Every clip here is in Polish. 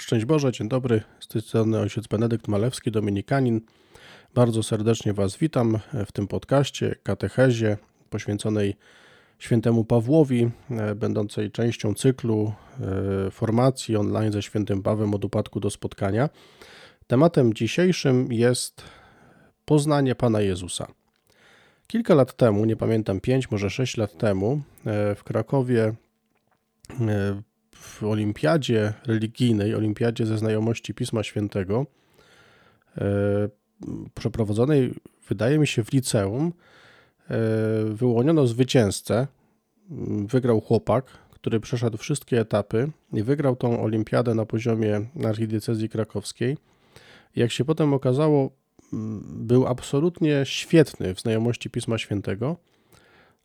Szczęść Boże, dzień dobry. Z tej strony ojciec Benedykt Malewski, dominikanin. Bardzo serdecznie Was witam w tym podcaście, katechezie poświęconej świętemu Pawłowi, e, będącej częścią cyklu e, formacji online ze świętym Pawłem od upadku do spotkania. Tematem dzisiejszym jest poznanie Pana Jezusa. Kilka lat temu, nie pamiętam, pięć, może sześć lat temu, e, w Krakowie w olimpiadzie religijnej, olimpiadzie ze znajomości Pisma Świętego, przeprowadzonej, wydaje mi się, w liceum, wyłoniono zwycięzcę. Wygrał chłopak, który przeszedł wszystkie etapy i wygrał tą olimpiadę na poziomie archidiecezji krakowskiej. Jak się potem okazało, był absolutnie świetny w znajomości Pisma Świętego,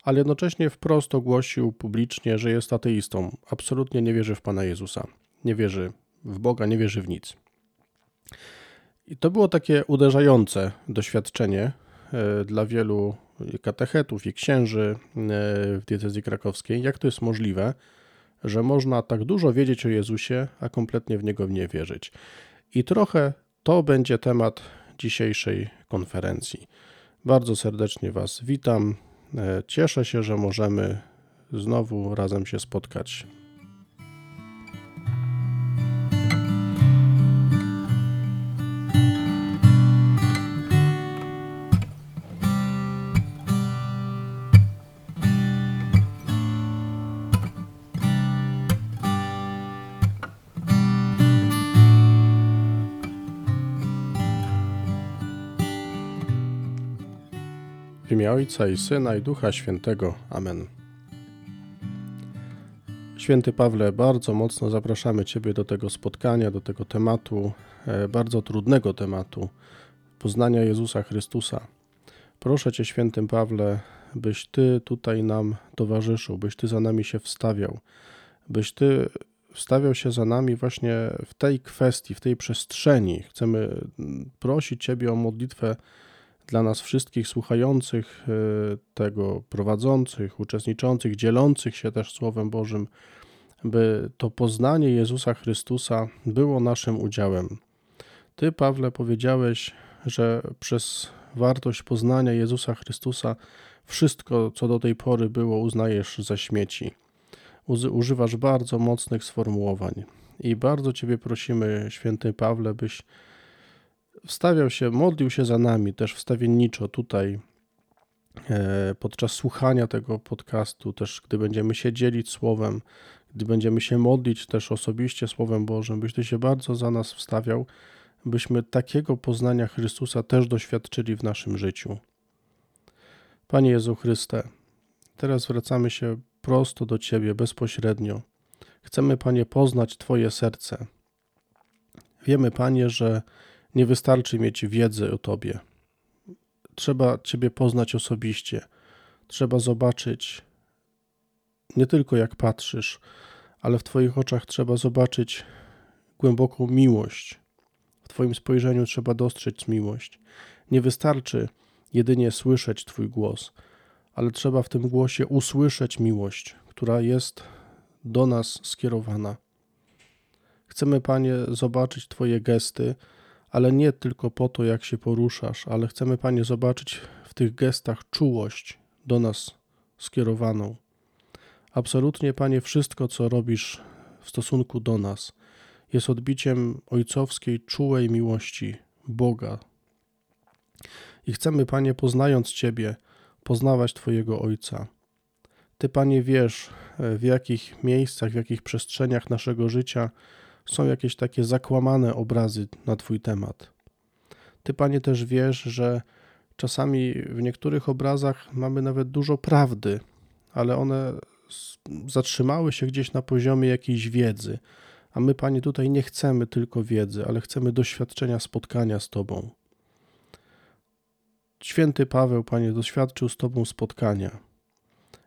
ale jednocześnie wprost ogłosił publicznie, że jest ateistą. Absolutnie nie wierzy w Pana Jezusa. Nie wierzy w Boga, nie wierzy w nic. I to było takie uderzające doświadczenie e, dla wielu katechetów i księży e, w diecezji krakowskiej. Jak to jest możliwe, że można tak dużo wiedzieć o Jezusie, a kompletnie w Niego nie wierzyć? I trochę to będzie temat dzisiejszej konferencji. Bardzo serdecznie Was witam. E, cieszę się, że możemy znowu razem się spotkać Ojca i Syna i Ducha Świętego. Amen. Święty Pawle, bardzo mocno zapraszamy Ciebie do tego spotkania, do tego tematu, e, bardzo trudnego tematu poznania Jezusa Chrystusa. Proszę Cię, Świętym Pawle, byś Ty tutaj nam towarzyszył, byś Ty za nami się wstawiał, byś Ty wstawiał się za nami właśnie w tej kwestii, w tej przestrzeni. Chcemy prosić Ciebie o modlitwę dla nas wszystkich słuchających e, tego, prowadzących, uczestniczących, dzielących się też Słowem Bożym, by to poznanie Jezusa Chrystusa było naszym udziałem. Ty, Pawle, powiedziałeś, że przez wartość poznania Jezusa Chrystusa wszystko, co do tej pory było, uznajesz za śmieci. Używasz bardzo mocnych sformułowań. I bardzo Ciebie prosimy, święty Pawle, byś wstawiał się, modlił się za nami też wstawienniczo tutaj e, podczas słuchania tego podcastu, też gdy będziemy się dzielić Słowem, gdy będziemy się modlić też osobiście Słowem Bożym, byś Ty się bardzo za nas wstawiał, byśmy takiego poznania Chrystusa też doświadczyli w naszym życiu. Panie Jezu Chryste, teraz wracamy się prosto do Ciebie bezpośrednio. Chcemy, Panie, poznać Twoje serce. Wiemy, Panie, że nie wystarczy mieć wiedzy o Tobie. Trzeba Ciebie poznać osobiście. Trzeba zobaczyć nie tylko jak patrzysz, ale w Twoich oczach trzeba zobaczyć głęboką miłość. W Twoim spojrzeniu trzeba dostrzec miłość. Nie wystarczy jedynie słyszeć Twój głos, ale trzeba w tym głosie usłyszeć miłość, która jest do nas skierowana. Chcemy, Panie, zobaczyć Twoje gesty, ale nie tylko po to, jak się poruszasz, ale chcemy, Panie, zobaczyć w tych gestach czułość do nas skierowaną. Absolutnie, Panie, wszystko, co robisz w stosunku do nas, jest odbiciem ojcowskiej, czułej miłości Boga. I chcemy, Panie, poznając Ciebie, poznawać Twojego Ojca. Ty, Panie, wiesz, w jakich miejscach, w jakich przestrzeniach naszego życia są jakieś takie zakłamane obrazy na Twój temat. Ty, Panie, też wiesz, że czasami w niektórych obrazach mamy nawet dużo prawdy, ale one zatrzymały się gdzieś na poziomie jakiejś wiedzy. A my, Panie, tutaj nie chcemy tylko wiedzy, ale chcemy doświadczenia spotkania z Tobą. Święty Paweł, Panie, doświadczył z Tobą spotkania.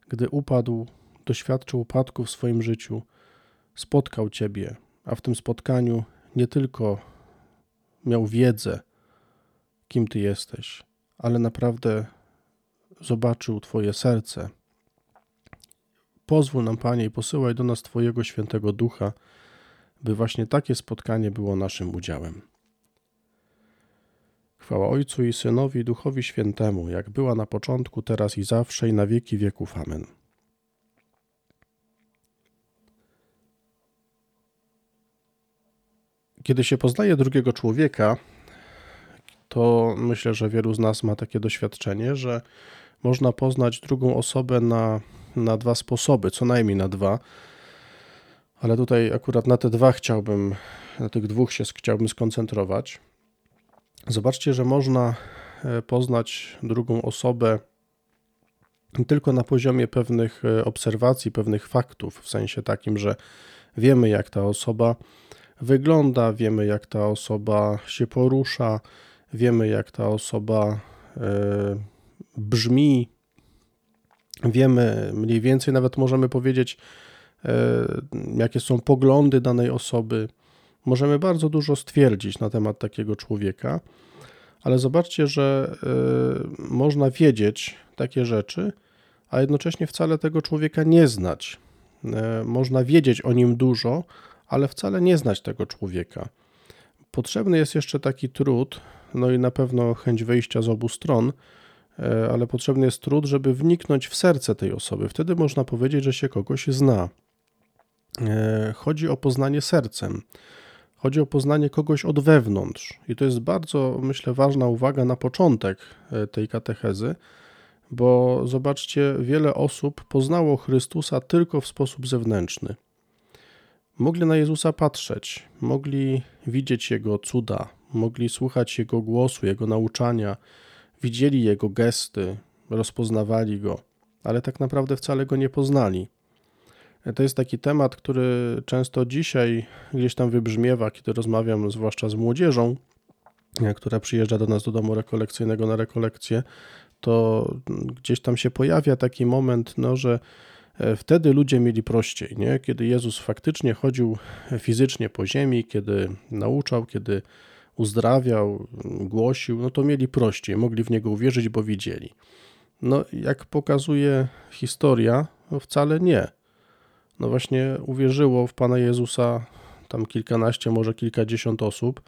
Gdy upadł, doświadczył upadku w swoim życiu, spotkał Ciebie, a w tym spotkaniu nie tylko miał wiedzę, kim Ty jesteś, ale naprawdę zobaczył Twoje serce. Pozwól nam, Panie, i posyłaj do nas Twojego świętego ducha, by właśnie takie spotkanie było naszym udziałem. Chwała Ojcu i Synowi Duchowi Świętemu, jak była na początku, teraz i zawsze i na wieki wieków. Amen. Kiedy się poznaje drugiego człowieka, to myślę, że wielu z nas ma takie doświadczenie, że można poznać drugą osobę na, na dwa sposoby, co najmniej na dwa. Ale tutaj akurat na te dwa chciałbym, na tych dwóch się chciałbym skoncentrować. Zobaczcie, że można e, poznać drugą osobę tylko na poziomie pewnych e, obserwacji, pewnych faktów, w sensie takim, że wiemy, jak ta osoba wygląda, wiemy, jak ta osoba się porusza, wiemy, jak ta osoba e, brzmi, wiemy mniej więcej, nawet możemy powiedzieć, jakie są poglądy danej osoby możemy bardzo dużo stwierdzić na temat takiego człowieka, ale zobaczcie, że y, można wiedzieć takie rzeczy, a jednocześnie wcale tego człowieka nie znać. Można wiedzieć o nim dużo, ale wcale nie znać tego człowieka. Potrzebny jest jeszcze taki trud, no i na pewno chęć wejścia z obu stron, y, ale potrzebny jest trud, żeby wniknąć w serce tej osoby. Wtedy można powiedzieć, że się kogoś zna. Chodzi o poznanie sercem. Chodzi o poznanie kogoś od wewnątrz. I to jest bardzo, myślę, ważna uwaga na początek e, tej katechezy, bo zobaczcie, wiele osób poznało Chrystusa tylko w sposób zewnętrzny. Mogli na Jezusa patrzeć, mogli widzieć Jego cuda, mogli słuchać Jego głosu, Jego nauczania, widzieli Jego gesty, rozpoznawali Go, ale tak naprawdę wcale Go nie poznali. To jest taki temat, który często dzisiaj gdzieś tam wybrzmiewa, kiedy rozmawiam zwłaszcza z młodzieżą, która przyjeżdża do nas do domu rekolekcyjnego na rekolekcję, to gdzieś tam się pojawia taki moment, no, że wtedy ludzie mieli prościej, nie? kiedy Jezus faktycznie chodził fizycznie po ziemi, kiedy nauczał, kiedy uzdrawiał, głosił, no to mieli prościej, mogli w Niego uwierzyć, bo widzieli. No, jak pokazuje historia, no wcale nie no właśnie uwierzyło w Pana Jezusa tam kilkanaście, może kilkadziesiąt osób,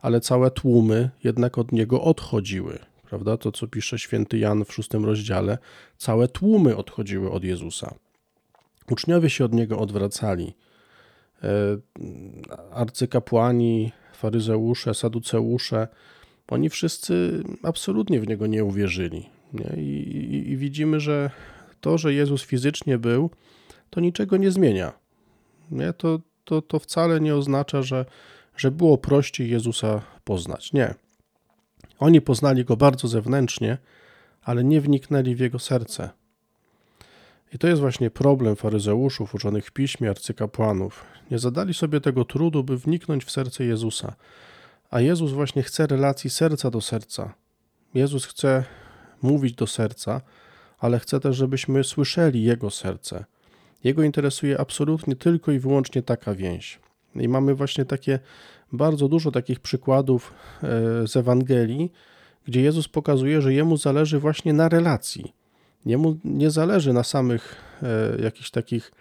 ale całe tłumy jednak od Niego odchodziły, prawda? To, co pisze święty Jan w szóstym rozdziale, całe tłumy odchodziły od Jezusa. Uczniowie się od Niego odwracali. E, arcykapłani, faryzeusze, saduceusze, oni wszyscy absolutnie w Niego nie uwierzyli. Nie? I, i, I widzimy, że to, że Jezus fizycznie był, to niczego nie zmienia. Nie? To, to, to wcale nie oznacza, że, że było prościej Jezusa poznać. Nie. Oni poznali go bardzo zewnętrznie, ale nie wniknęli w jego serce. I to jest właśnie problem faryzeuszów, uczonych w piśmie, arcykapłanów. Nie zadali sobie tego trudu, by wniknąć w serce Jezusa. A Jezus właśnie chce relacji serca do serca. Jezus chce mówić do serca, ale chce też, żebyśmy słyszeli Jego serce. Jego interesuje absolutnie tylko i wyłącznie taka więź. I mamy właśnie takie bardzo dużo takich przykładów e, z Ewangelii, gdzie Jezus pokazuje, że jemu zależy właśnie na relacji. Jemu nie zależy na samych e, jakichś takich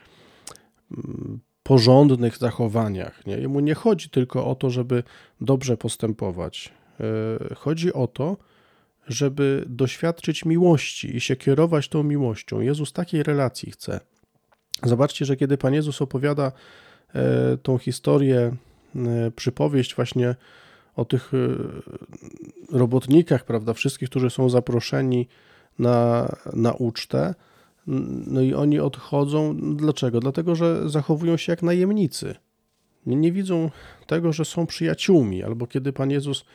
mm, porządnych zachowaniach. Nie? Jemu nie chodzi tylko o to, żeby dobrze postępować. E, chodzi o to, żeby doświadczyć miłości i się kierować tą miłością. Jezus takiej relacji chce. Zobaczcie, że kiedy Pan Jezus opowiada tą historię, przypowieść właśnie o tych e, robotnikach, prawda, wszystkich, którzy są zaproszeni na, na ucztę, no i oni odchodzą. Dlaczego? Dlatego, że zachowują się jak najemnicy. Nie, widzą tego, że są przyjaciółmi. Albo kiedy Pan Jezus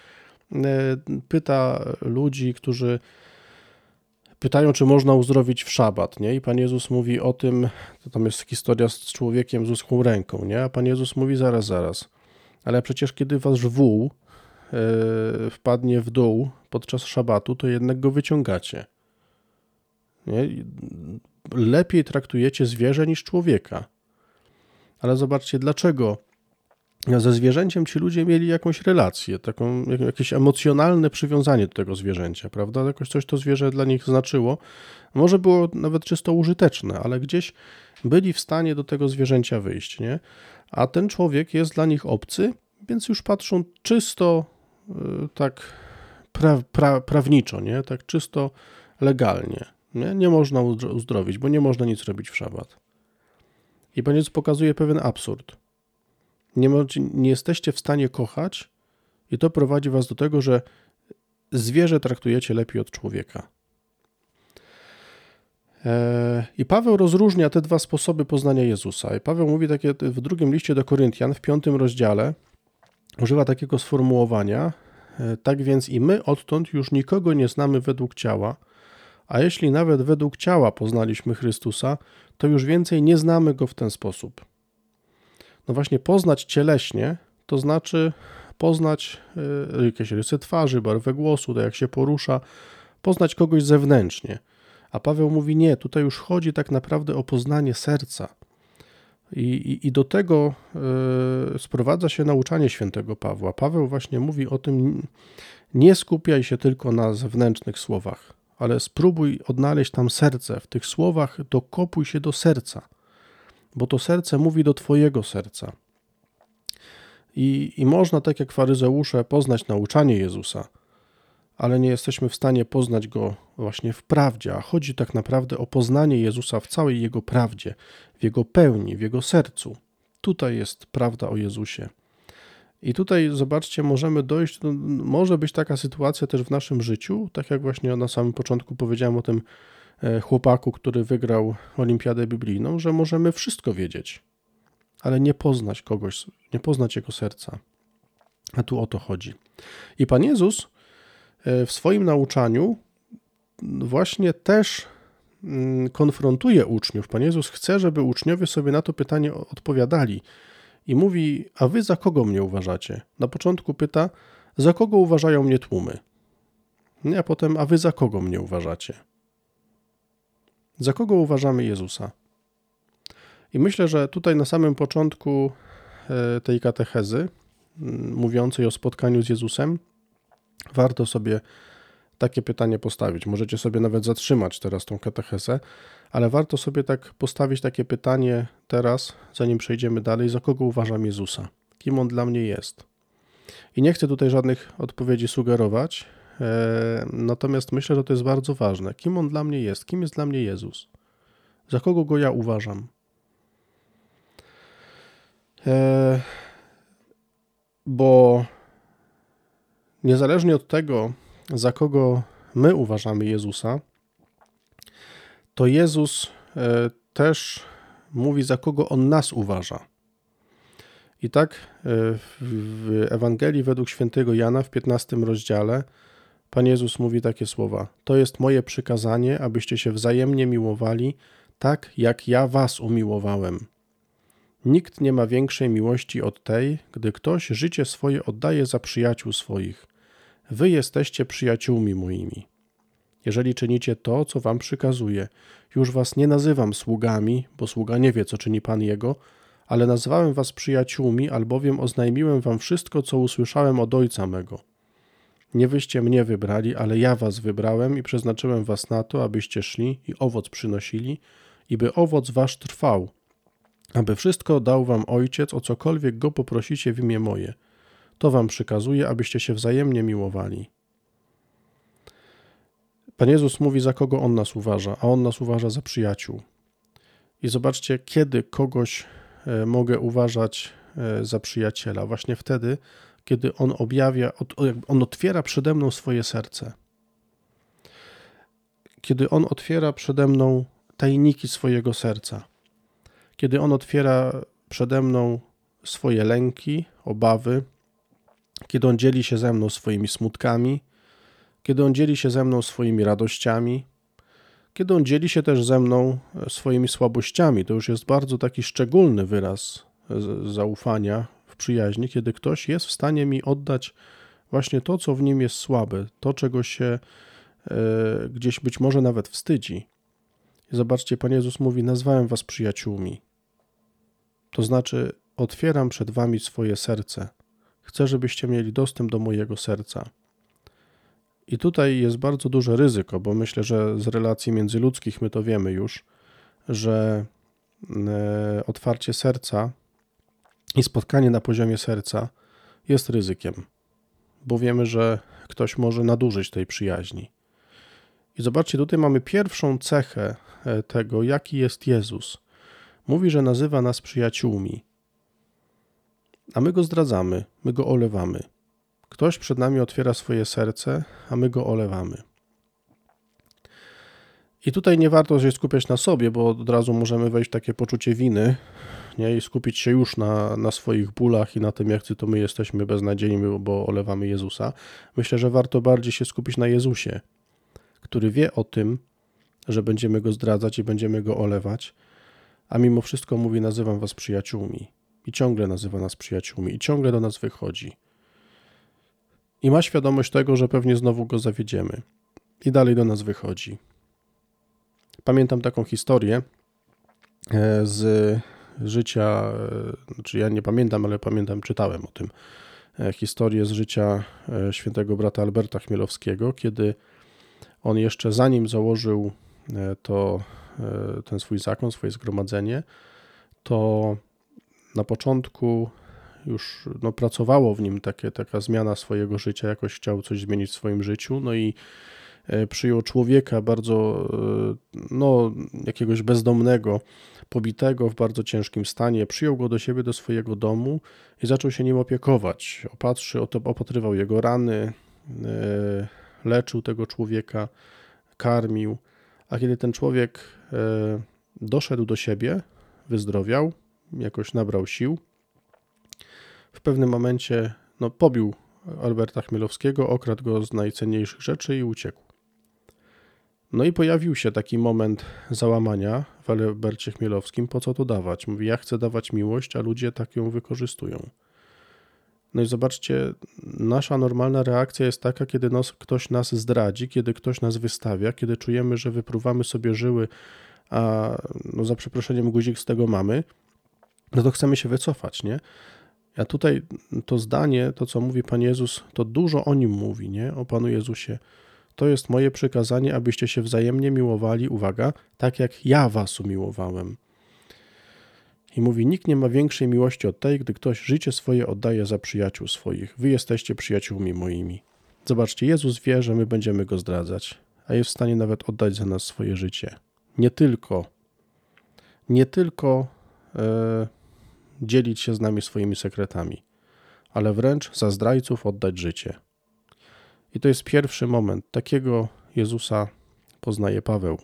pyta ludzi, którzy pytają, czy można uzdrowić w szabat, nie? I Pan Jezus mówi o tym, to tam jest historia z człowiekiem z uschłą ręką, nie? A Pan Jezus mówi zaraz, zaraz. Ale przecież kiedy wasz wół yy, wpadnie w dół podczas szabatu, to jednak go wyciągacie. Nie? Lepiej traktujecie zwierzę niż człowieka. Ale zobaczcie, dlaczego ze zwierzęciem ci ludzie mieli jakąś relację, taką, jakieś emocjonalne przywiązanie do tego zwierzęcia, prawda? Jakoś coś to zwierzę dla nich znaczyło. Może było nawet czysto użyteczne, ale gdzieś byli w stanie do tego zwierzęcia wyjść, nie? A ten człowiek jest dla nich obcy, więc już patrzą czysto y, tak pra, pra, prawniczo, nie? tak czysto legalnie. Nie? nie można uzdrowić, bo nie można nic robić w szabat. I Pan pokazuje pewien absurd. Nie, nie jesteście w stanie kochać, i to prowadzi Was do tego, że zwierzę traktujecie lepiej od człowieka. E, I Paweł rozróżnia te dwa sposoby poznania Jezusa. I Paweł mówi takie w drugim liście do Koryntian, w piątym rozdziale, używa takiego sformułowania: e, Tak więc i my odtąd już nikogo nie znamy według ciała, a jeśli nawet według ciała poznaliśmy Chrystusa, to już więcej nie znamy go w ten sposób. No właśnie, poznać cieleśnie to znaczy poznać e, jakieś rysy twarzy, barwę głosu, to jak się porusza, poznać kogoś zewnętrznie. A Paweł mówi: Nie, tutaj już chodzi tak naprawdę o poznanie serca. I, i, i do tego y, sprowadza się nauczanie świętego Pawła. Paweł właśnie mówi o tym: nie skupiaj się tylko na zewnętrznych słowach, ale spróbuj odnaleźć tam serce. W tych słowach dokopuj się do serca, bo to serce mówi do Twojego serca. I, I można, tak jak faryzeusze, poznać nauczanie Jezusa, ale nie jesteśmy w stanie poznać go właśnie w prawdzie, a chodzi tak naprawdę o poznanie Jezusa w całej jego prawdzie, w jego pełni, w jego sercu. Tutaj jest prawda o Jezusie. I tutaj zobaczcie, możemy dojść, do, może być taka sytuacja też w naszym życiu, tak jak właśnie na samym początku powiedziałem o tym e, chłopaku, który wygrał olimpiadę biblijną, że możemy wszystko wiedzieć, ale nie poznać kogoś, nie poznać jego serca. A tu o to chodzi. I Pan Jezus w swoim nauczaniu właśnie też mm, konfrontuje uczniów. Pan Jezus chce, żeby uczniowie sobie na to pytanie odpowiadali. I mówi: A wy za kogo mnie uważacie? Na początku pyta: Za kogo uważają mnie tłumy? A potem: A wy za kogo mnie uważacie? Za kogo uważamy Jezusa? I myślę, że tutaj na samym początku e, tej katechezy, mówiącej o spotkaniu z Jezusem, warto sobie takie pytanie postawić. Możecie sobie nawet zatrzymać teraz tą katechezę, ale warto sobie tak postawić takie pytanie teraz, zanim przejdziemy dalej, za kogo uważam Jezusa? Kim on dla mnie jest? I nie chcę tutaj żadnych odpowiedzi sugerować, e, natomiast myślę, że to jest bardzo ważne. Kim on dla mnie jest? Kim jest dla mnie Jezus? Za kogo go ja uważam? E, bo niezależnie od tego, za kogo my uważamy Jezusa, to Jezus e, też mówi, za kogo on nas uważa. I tak e, w Ewangelii według świętego Jana w 15 rozdziale Pan Jezus mówi takie słowa: To jest moje przykazanie, abyście się wzajemnie miłowali, tak jak ja was umiłowałem. Nikt nie ma większej miłości od tej, gdy ktoś życie swoje oddaje za przyjaciół swoich. Wy jesteście przyjaciółmi moimi. Jeżeli czynicie to, co wam przykazuję, już was nie nazywam sługami, bo sługa nie wie, co czyni Pan jego, ale nazwałem was przyjaciółmi, albowiem oznajmiłem wam wszystko, co usłyszałem od Ojca mego. Nie wyście mnie wybrali, ale ja was wybrałem i przeznaczyłem was na to, abyście szli i owoc przynosili, i by owoc wasz trwał, aby wszystko dał wam Ojciec, o cokolwiek go poprosicie w imię moje. To wam przykazuje, abyście się wzajemnie miłowali. Pan Jezus mówi, za kogo On nas uważa, a On nas uważa za przyjaciół. I zobaczcie, kiedy kogoś e, mogę uważać e, za przyjaciela. Właśnie wtedy, kiedy On objawia, On otwiera przede mną swoje serce. Kiedy On otwiera przede mną tajniki swojego serca. Kiedy On otwiera przede mną swoje lęki, obawy, kiedy On dzieli się ze mną swoimi smutkami, kiedy On dzieli się ze mną swoimi radościami, kiedy On dzieli się też ze mną swoimi słabościami. To już jest bardzo taki szczególny wyraz zaufania w przyjaźni, kiedy ktoś jest w stanie mi oddać właśnie to, co w nim jest słabe, to, czego się e, gdzieś być może nawet wstydzi. Zobaczcie, Pan Jezus mówi: Nazwałem was przyjaciółmi. To znaczy, otwieram przed wami swoje serce. Chcę, żebyście mieli dostęp do mojego serca. I tutaj jest bardzo duże ryzyko, bo myślę, że z relacji międzyludzkich my to wiemy już, że e, otwarcie serca I spotkanie na poziomie serca jest ryzykiem, bo wiemy, że ktoś może nadużyć tej przyjaźni. I zobaczcie, tutaj mamy pierwszą cechę e, tego, jaki jest Jezus. Mówi, że nazywa nas przyjaciółmi, a my go zdradzamy, my go olewamy. Ktoś przed nami otwiera swoje serce, a my go olewamy. I tutaj nie warto się skupiać na sobie, bo od razu możemy wejść w takie poczucie winy nie? i skupić się już na, na swoich bólach i na tym, jak to my jesteśmy beznadziejni, bo olewamy Jezusa. Myślę, że warto bardziej się skupić na Jezusie, który wie o tym, że będziemy go zdradzać i będziemy go olewać, a mimo wszystko mówi: Nazywam was przyjaciółmi. I ciągle nazywa nas przyjaciółmi, i ciągle do nas wychodzi. I ma świadomość tego, że pewnie znowu go zawiedziemy. I dalej do nas wychodzi. Pamiętam taką historię e, z życia, e, znaczy ja nie pamiętam, ale pamiętam, czytałem o tym, e, historię z życia świętego brata Alberta Chmielowskiego, kiedy on jeszcze zanim założył to, ten swój zakon, swoje zgromadzenie, to na początku już no, pracowało w nim takie, taka zmiana swojego życia, jakoś chciał coś zmienić w swoim życiu, no i E, przyjął człowieka bardzo, e, no, jakiegoś bezdomnego, pobitego w bardzo ciężkim stanie, przyjął go do siebie, do swojego domu i zaczął się nim opiekować. Opatrzy, opatrywał jego rany, e, leczył tego człowieka, karmił. A kiedy ten człowiek doszedł do siebie, wyzdrowiał, jakoś nabrał sił, w pewnym momencie no, pobił Alberta Chmielowskiego, okradł go z najcenniejszych rzeczy i uciekł. No i pojawił się taki moment załamania w Albercie Chmielowskim, po co to dawać? Mówi, ja chcę dawać miłość, a ludzie tak ją wykorzystują. No i zobaczcie, nasza normalna reakcja jest taka, kiedy nos, ktoś nas zdradzi, kiedy ktoś nas wystawia, kiedy czujemy, że wypruwamy sobie żyły, a no za przeproszeniem guzik z tego mamy, no to chcemy się wycofać, nie? A tutaj to zdanie, to co mówi Pan Jezus, to dużo o nim mówi, nie? O Panu Jezusie. To jest moje przykazanie, abyście się wzajemnie miłowali, uwaga, tak jak ja was umiłowałem. I mówi: Nikt nie ma większej miłości od tej, gdy ktoś życie swoje oddaje za przyjaciół swoich. Wy jesteście przyjaciółmi moimi. Zobaczcie, Jezus wie, że my będziemy go zdradzać, a jest w stanie nawet oddać za nas swoje życie. Nie tylko, nie tylko e, dzielić się z nami swoimi sekretami, ale wręcz za zdrajców oddać życie. I to jest pierwszy moment. Takiego Jezusa poznaje Paweł.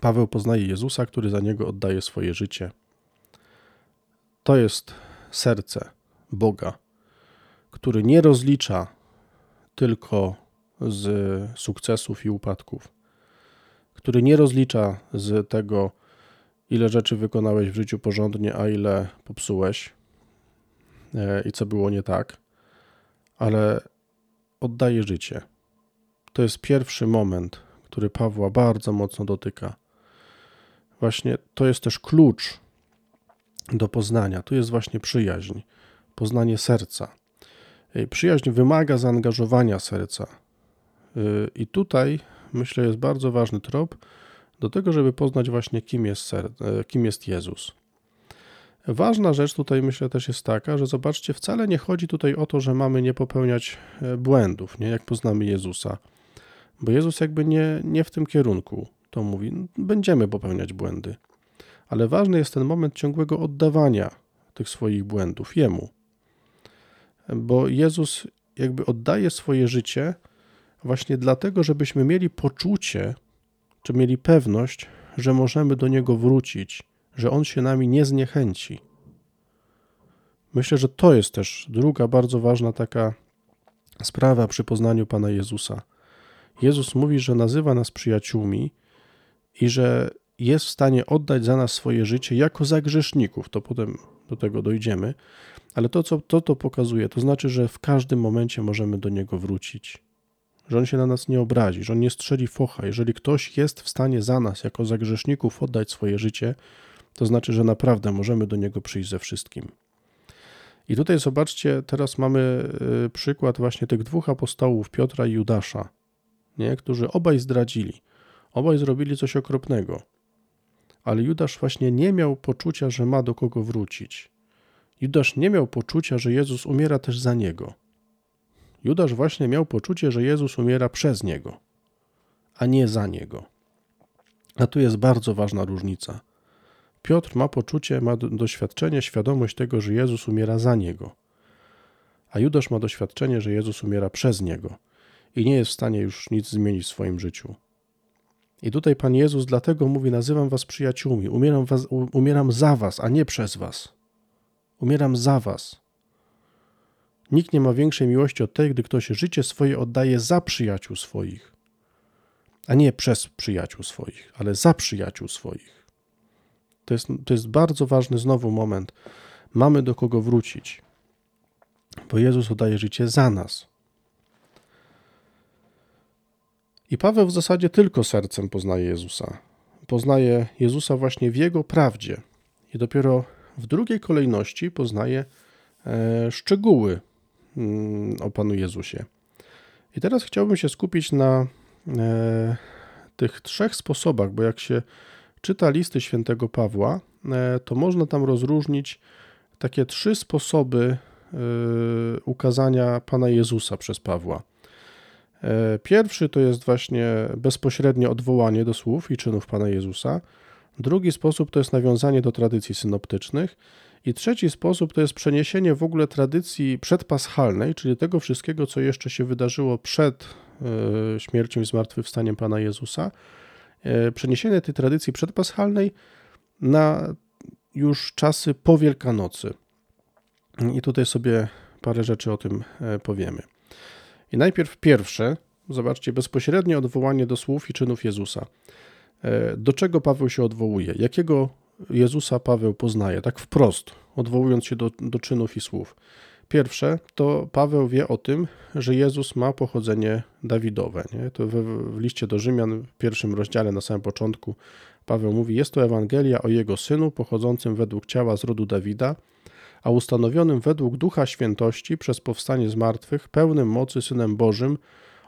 Paweł poznaje Jezusa, który za niego oddaje swoje życie. To jest serce Boga, który nie rozlicza tylko z sukcesów i upadków, który nie rozlicza z tego, ile rzeczy wykonałeś w życiu porządnie, a ile popsułeś e, i co było nie tak, ale oddaje życie. To jest pierwszy moment, który Pawła bardzo mocno dotyka. Właśnie to jest też klucz do poznania. Tu jest właśnie przyjaźń, poznanie serca. Przyjaźń wymaga zaangażowania serca. Y, I tutaj myślę jest bardzo ważny trop do tego, żeby poznać właśnie kim jest, ser, e, kim jest Jezus. Ważna rzecz tutaj myślę też jest taka, że zobaczcie, wcale nie chodzi tutaj o to, że mamy nie popełniać e, błędów, nie jak poznamy Jezusa. Bo Jezus jakby nie, nie w tym kierunku to mówi. Będziemy popełniać błędy. Ale ważny jest ten moment ciągłego oddawania tych swoich błędów Jemu. Bo Jezus jakby oddaje swoje życie właśnie dlatego, żebyśmy mieli poczucie, czy mieli pewność, że możemy do Niego wrócić że On się nami nie zniechęci. Myślę, że to jest też druga bardzo ważna taka sprawa przy poznaniu Pana Jezusa. Jezus mówi, że nazywa nas przyjaciółmi i że jest w stanie oddać za nas swoje życie jako za grzeszników. To potem do tego dojdziemy. Ale to, co to, to pokazuje, to znaczy, że w każdym momencie możemy do Niego wrócić. Że On się na nas nie obrazi, że On nie strzeli focha. Jeżeli ktoś jest w stanie za nas, jako za grzeszników, oddać swoje życie, to znaczy, że naprawdę możemy do Niego przyjść ze wszystkim. I tutaj zobaczcie, teraz mamy y, przykład właśnie tych dwóch apostołów, Piotra i Judasza, nie? którzy obaj zdradzili. Obaj zrobili coś okropnego. Ale Judasz właśnie nie miał poczucia, że ma do kogo wrócić. Judasz nie miał poczucia, że Jezus umiera też za niego. Judasz właśnie miał poczucie, że Jezus umiera przez niego, a nie za niego. A tu jest bardzo ważna różnica. Piotr ma poczucie, ma doświadczenie, świadomość tego, że Jezus umiera za niego. A Judasz ma doświadczenie, że Jezus umiera przez niego i nie jest w stanie już nic zmienić w swoim życiu. I tutaj Pan Jezus dlatego mówi: Nazywam was przyjaciółmi, umieram, was, umieram za was, a nie przez was. Umieram za was. Nikt nie ma większej miłości od tej, gdy ktoś życie swoje oddaje za przyjaciół swoich, a nie przez przyjaciół swoich, ale za przyjaciół swoich. To jest, to jest bardzo ważny znowu moment. Mamy do kogo wrócić, bo Jezus oddaje życie za nas. I Paweł w zasadzie tylko sercem poznaje Jezusa. Poznaje Jezusa właśnie w Jego prawdzie. I dopiero w drugiej kolejności poznaje e, szczegóły o Panu Jezusie. I teraz chciałbym się skupić na e, tych trzech sposobach, bo jak się czyta listy świętego Pawła, e, to można tam rozróżnić takie trzy sposoby ukazania Pana Jezusa przez Pawła. E, pierwszy to jest właśnie bezpośrednie odwołanie do słów i czynów Pana Jezusa. Drugi sposób to jest nawiązanie do tradycji synoptycznych. I trzeci sposób to jest przeniesienie w ogóle tradycji przedpaschalnej, czyli tego wszystkiego, co jeszcze się wydarzyło przed e, śmiercią i zmartwychwstaniem Pana Jezusa. E, przeniesienie tej tradycji przedpaschalnej na już czasy po Wielkanocy. I tutaj sobie parę rzeczy o tym powiemy. I najpierw pierwsze, zobaczcie, bezpośrednie odwołanie do słów i czynów Jezusa. E, do czego Paweł się odwołuje? Jakiego Jezusa Paweł poznaje? Tak wprost, odwołując się do, do czynów i słów. Pierwsze, to Paweł wie o tym, że Jezus ma pochodzenie Dawidowe. Nie? To w, w liście do Rzymian, w pierwszym rozdziale, na samym początku, Paweł mówi: Jest to Ewangelia o jego synu, pochodzącym według ciała z rodu Dawida, a ustanowionym według Ducha Świętości przez powstanie z martwych, pełnym mocy Synem Bożym,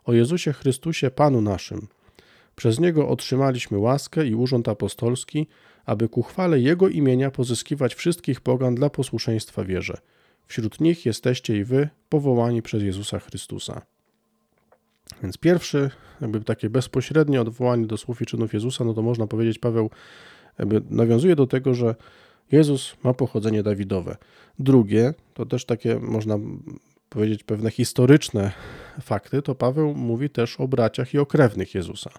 o Jezusie Chrystusie Panu naszym. Przez Niego otrzymaliśmy łaskę i urząd apostolski, aby ku chwale Jego imienia pozyskiwać wszystkich pogan dla posłuszeństwa wierze. Wśród nich jesteście i wy, powołani przez Jezusa Chrystusa. Więc pierwszy, jakby takie bezpośrednie odwołanie do słów i czynów Jezusa, no to można powiedzieć, Paweł jakby nawiązuje do tego, że Jezus ma pochodzenie Dawidowe. Drugie, to też takie można powiedzieć pewne historyczne fakty, to Paweł mówi też o braciach i o krewnych Jezusa.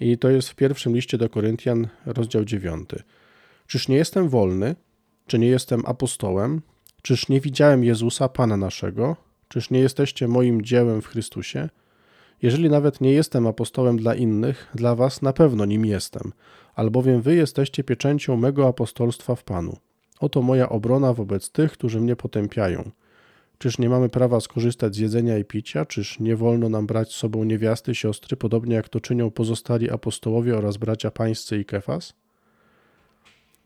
I to jest w pierwszym liście do Koryntian, rozdział 9. Czyż nie jestem wolny? Czy nie jestem apostołem? Czyż nie widziałem Jezusa, Pana naszego? Czyż nie jesteście moim dziełem w Chrystusie? Jeżeli nawet nie jestem apostołem dla innych, dla was na pewno nim jestem, albowiem wy jesteście pieczęcią mego apostolstwa w Panu. Oto moja obrona wobec tych, którzy mnie potępiają. Czyż nie mamy prawa skorzystać z jedzenia i picia? Czyż nie wolno nam brać z sobą niewiasty, siostry, podobnie jak to czynią pozostali apostołowie oraz bracia pańscy i Kefas?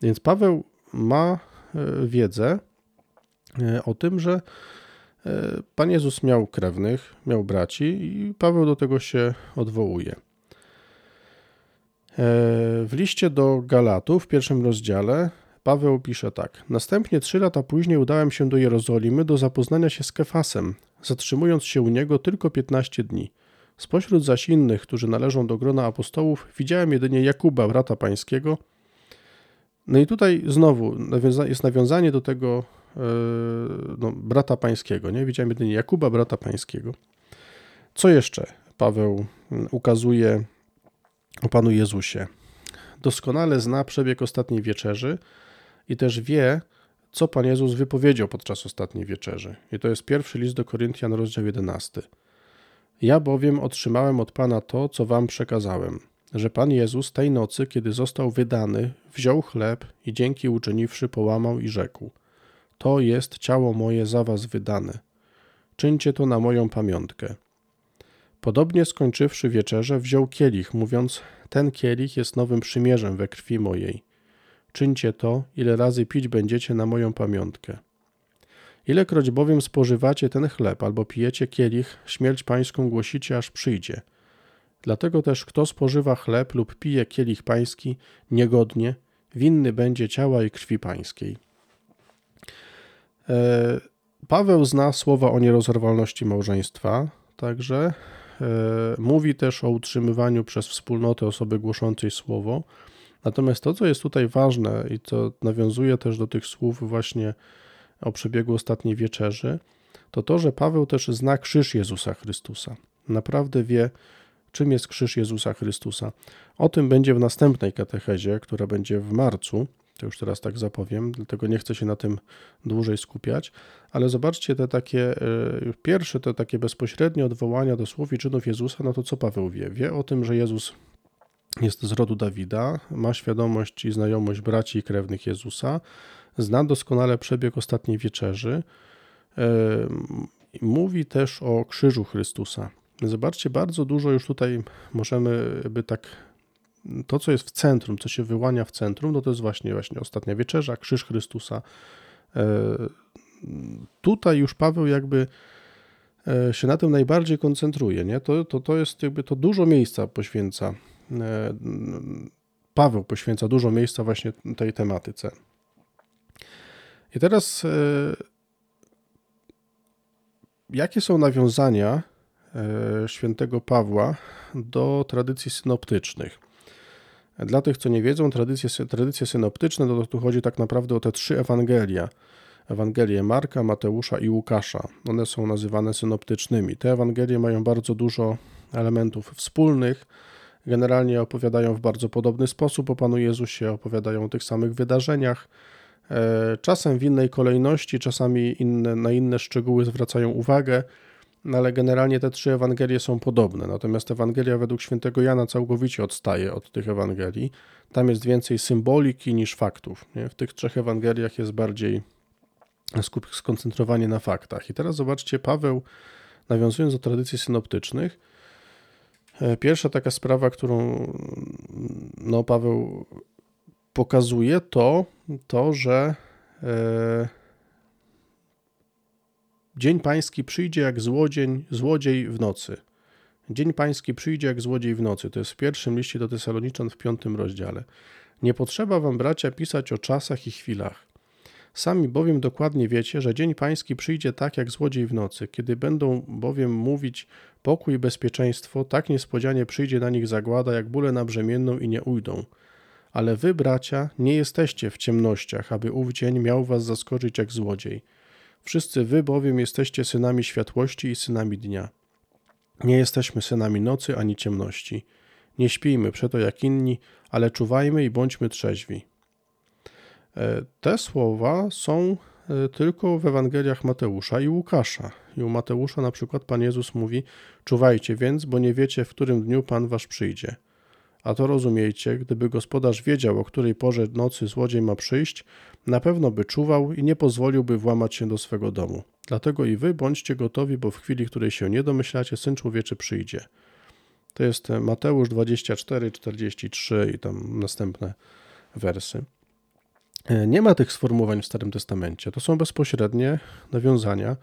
Więc Paweł ma e, wiedzę e, o tym, że e, Pan Jezus miał krewnych, miał braci i Paweł do tego się odwołuje. W liście do Galatów w pierwszym rozdziale Paweł pisze tak. Następnie trzy lata później udałem się do Jerozolimy do zapoznania się z Kefasem, zatrzymując się u niego tylko 15 dni. Spośród zaś innych, którzy należą do grona apostołów, widziałem jedynie Jakuba, brata pańskiego. No i tutaj znowu jest nawiązanie do tego e, no, brata pańskiego. Nie? Widziałem jedynie Jakuba, brata pańskiego. Co jeszcze Paweł ukazuje o Panu Jezusie? Doskonale zna przebieg ostatniej wieczerzy, i też wie, co Pan Jezus wypowiedział podczas ostatniej wieczerzy. I to jest pierwszy list do Koryntian, rozdział 11. Ja bowiem otrzymałem od Pana to, co Wam przekazałem, że Pan Jezus tej nocy, kiedy został wydany, wziął chleb i dzięki uczyniwszy połamał i rzekł: To jest ciało moje za Was wydane. Czyńcie to na moją pamiątkę. Podobnie skończywszy wieczerze, wziął kielich, mówiąc: Ten kielich jest nowym przymierzem we krwi mojej. Czyńcie to, ile razy pić będziecie na moją pamiątkę. Ilekroć bowiem spożywacie ten chleb albo pijecie kielich, śmierć pańską głosicie, aż przyjdzie. Dlatego też kto spożywa chleb lub pije kielich pański niegodnie, winny będzie ciała i krwi pańskiej. E, Paweł zna słowa o nierozerwalności małżeństwa, także e, mówi też o utrzymywaniu przez wspólnotę osoby głoszącej słowo. Natomiast to, co jest tutaj ważne i co nawiązuje też do tych słów właśnie o przebiegu ostatniej wieczerzy, to to, że Paweł też zna krzyż Jezusa Chrystusa. Naprawdę wie, czym jest krzyż Jezusa Chrystusa. O tym będzie w następnej katechezie, która będzie w marcu. To już teraz tak zapowiem, dlatego nie chcę się na tym dłużej skupiać, ale zobaczcie te takie, e, pierwsze te takie bezpośrednie odwołania do słów i czynów Jezusa, no to co Paweł wie? Wie o tym, że Jezus jest z rodu Dawida, ma świadomość i znajomość braci i krewnych Jezusa, zna doskonale przebieg ostatniej wieczerzy, mówi też o krzyżu Chrystusa. Zobaczcie, bardzo dużo już tutaj możemy by tak to, co jest w centrum, co się wyłania w centrum, no to jest właśnie, właśnie ostatnia wieczerza, krzyż Chrystusa. E, tutaj już Paweł jakby e, się na tym najbardziej koncentruje, nie? To, to, to jest jakby to dużo miejsca poświęca. E, Paweł poświęca dużo miejsca właśnie tej tematyce. I teraz jakie są nawiązania świętego Pawła do tradycji synoptycznych? Dla tych, co nie wiedzą, tradycje, tradycje synoptyczne, to tu chodzi tak naprawdę o te trzy Ewangelia. Ewangelie Marka, Mateusza i Łukasza. One są nazywane synoptycznymi. Te Ewangelie mają bardzo dużo elementów wspólnych. Generalnie opowiadają w bardzo podobny sposób o Panu Jezusie, opowiadają o tych samych wydarzeniach. E, czasem w innej kolejności, czasami inne, na inne szczegóły zwracają uwagę. No ale generalnie te trzy Ewangelie są podobne. Natomiast Ewangelia według świętego Jana całkowicie odstaje od tych Ewangelii. Tam jest więcej symboliki niż faktów. Nie? W tych trzech Ewangeliach jest bardziej skoncentrowanie na faktach. I teraz zobaczcie, Paweł, nawiązując do tradycji synoptycznych, pierwsza taka sprawa, którą no, Paweł pokazuje, to to, że e, Dzień pański przyjdzie jak złodziej, złodziej w nocy. Dzień pański przyjdzie jak złodziej w nocy. To jest w pierwszym liście do Tesaloniczan w piątym rozdziale. Nie potrzeba wam, bracia, pisać o czasach i chwilach. Sami bowiem dokładnie wiecie, że dzień pański przyjdzie tak jak złodziej w nocy. Kiedy będą bowiem mówić pokój i bezpieczeństwo, tak niespodzianie przyjdzie na nich zagłada, jak bóle na brzemienną i nie ujdą. Ale wy, bracia, nie jesteście w ciemnościach, aby ów dzień miał was zaskoczyć jak złodziej. Wszyscy wy bowiem jesteście synami światłości i synami dnia. Nie jesteśmy synami nocy ani ciemności. Nie śpijmy przeto jak inni, ale czuwajmy i bądźmy trzeźwi. E, te słowa są e, tylko w Ewangeliach Mateusza i Łukasza. I u Mateusza na przykład Pan Jezus mówi: Czuwajcie więc, bo nie wiecie, w którym dniu Pan wasz przyjdzie. A to rozumiejcie, gdyby gospodarz wiedział, o której porze nocy złodziej ma przyjść, na pewno by czuwał i nie pozwoliłby włamać się do swego domu. Dlatego i wy bądźcie gotowi, bo w chwili, której się nie domyślacie, Syn Człowieczy przyjdzie. To jest Mateusz 24, 43 i tam następne wersy. E, nie ma tych sformułowań w Starym Testamencie. To są bezpośrednie nawiązania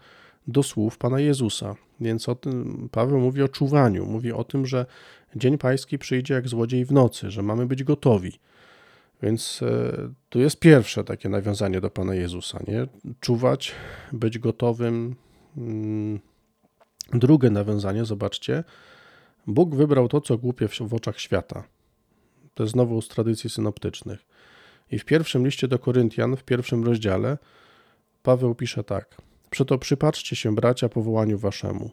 do słów Pana Jezusa. Więc o tym Paweł mówi o czuwaniu, mówi o tym, że Dzień Pański przyjdzie jak złodziej w nocy, że mamy być gotowi. Więc e, tu jest pierwsze takie nawiązanie do Pana Jezusa, nie? Czuwać, być gotowym. Mm, drugie nawiązanie, zobaczcie. Bóg wybrał to, co głupie w oczach świata. To jest znowu z tradycji synoptycznych. I w pierwszym liście do Koryntian, w pierwszym rozdziale, Paweł pisze tak. Przeto przypatrzcie się, bracia, powołaniu waszemu.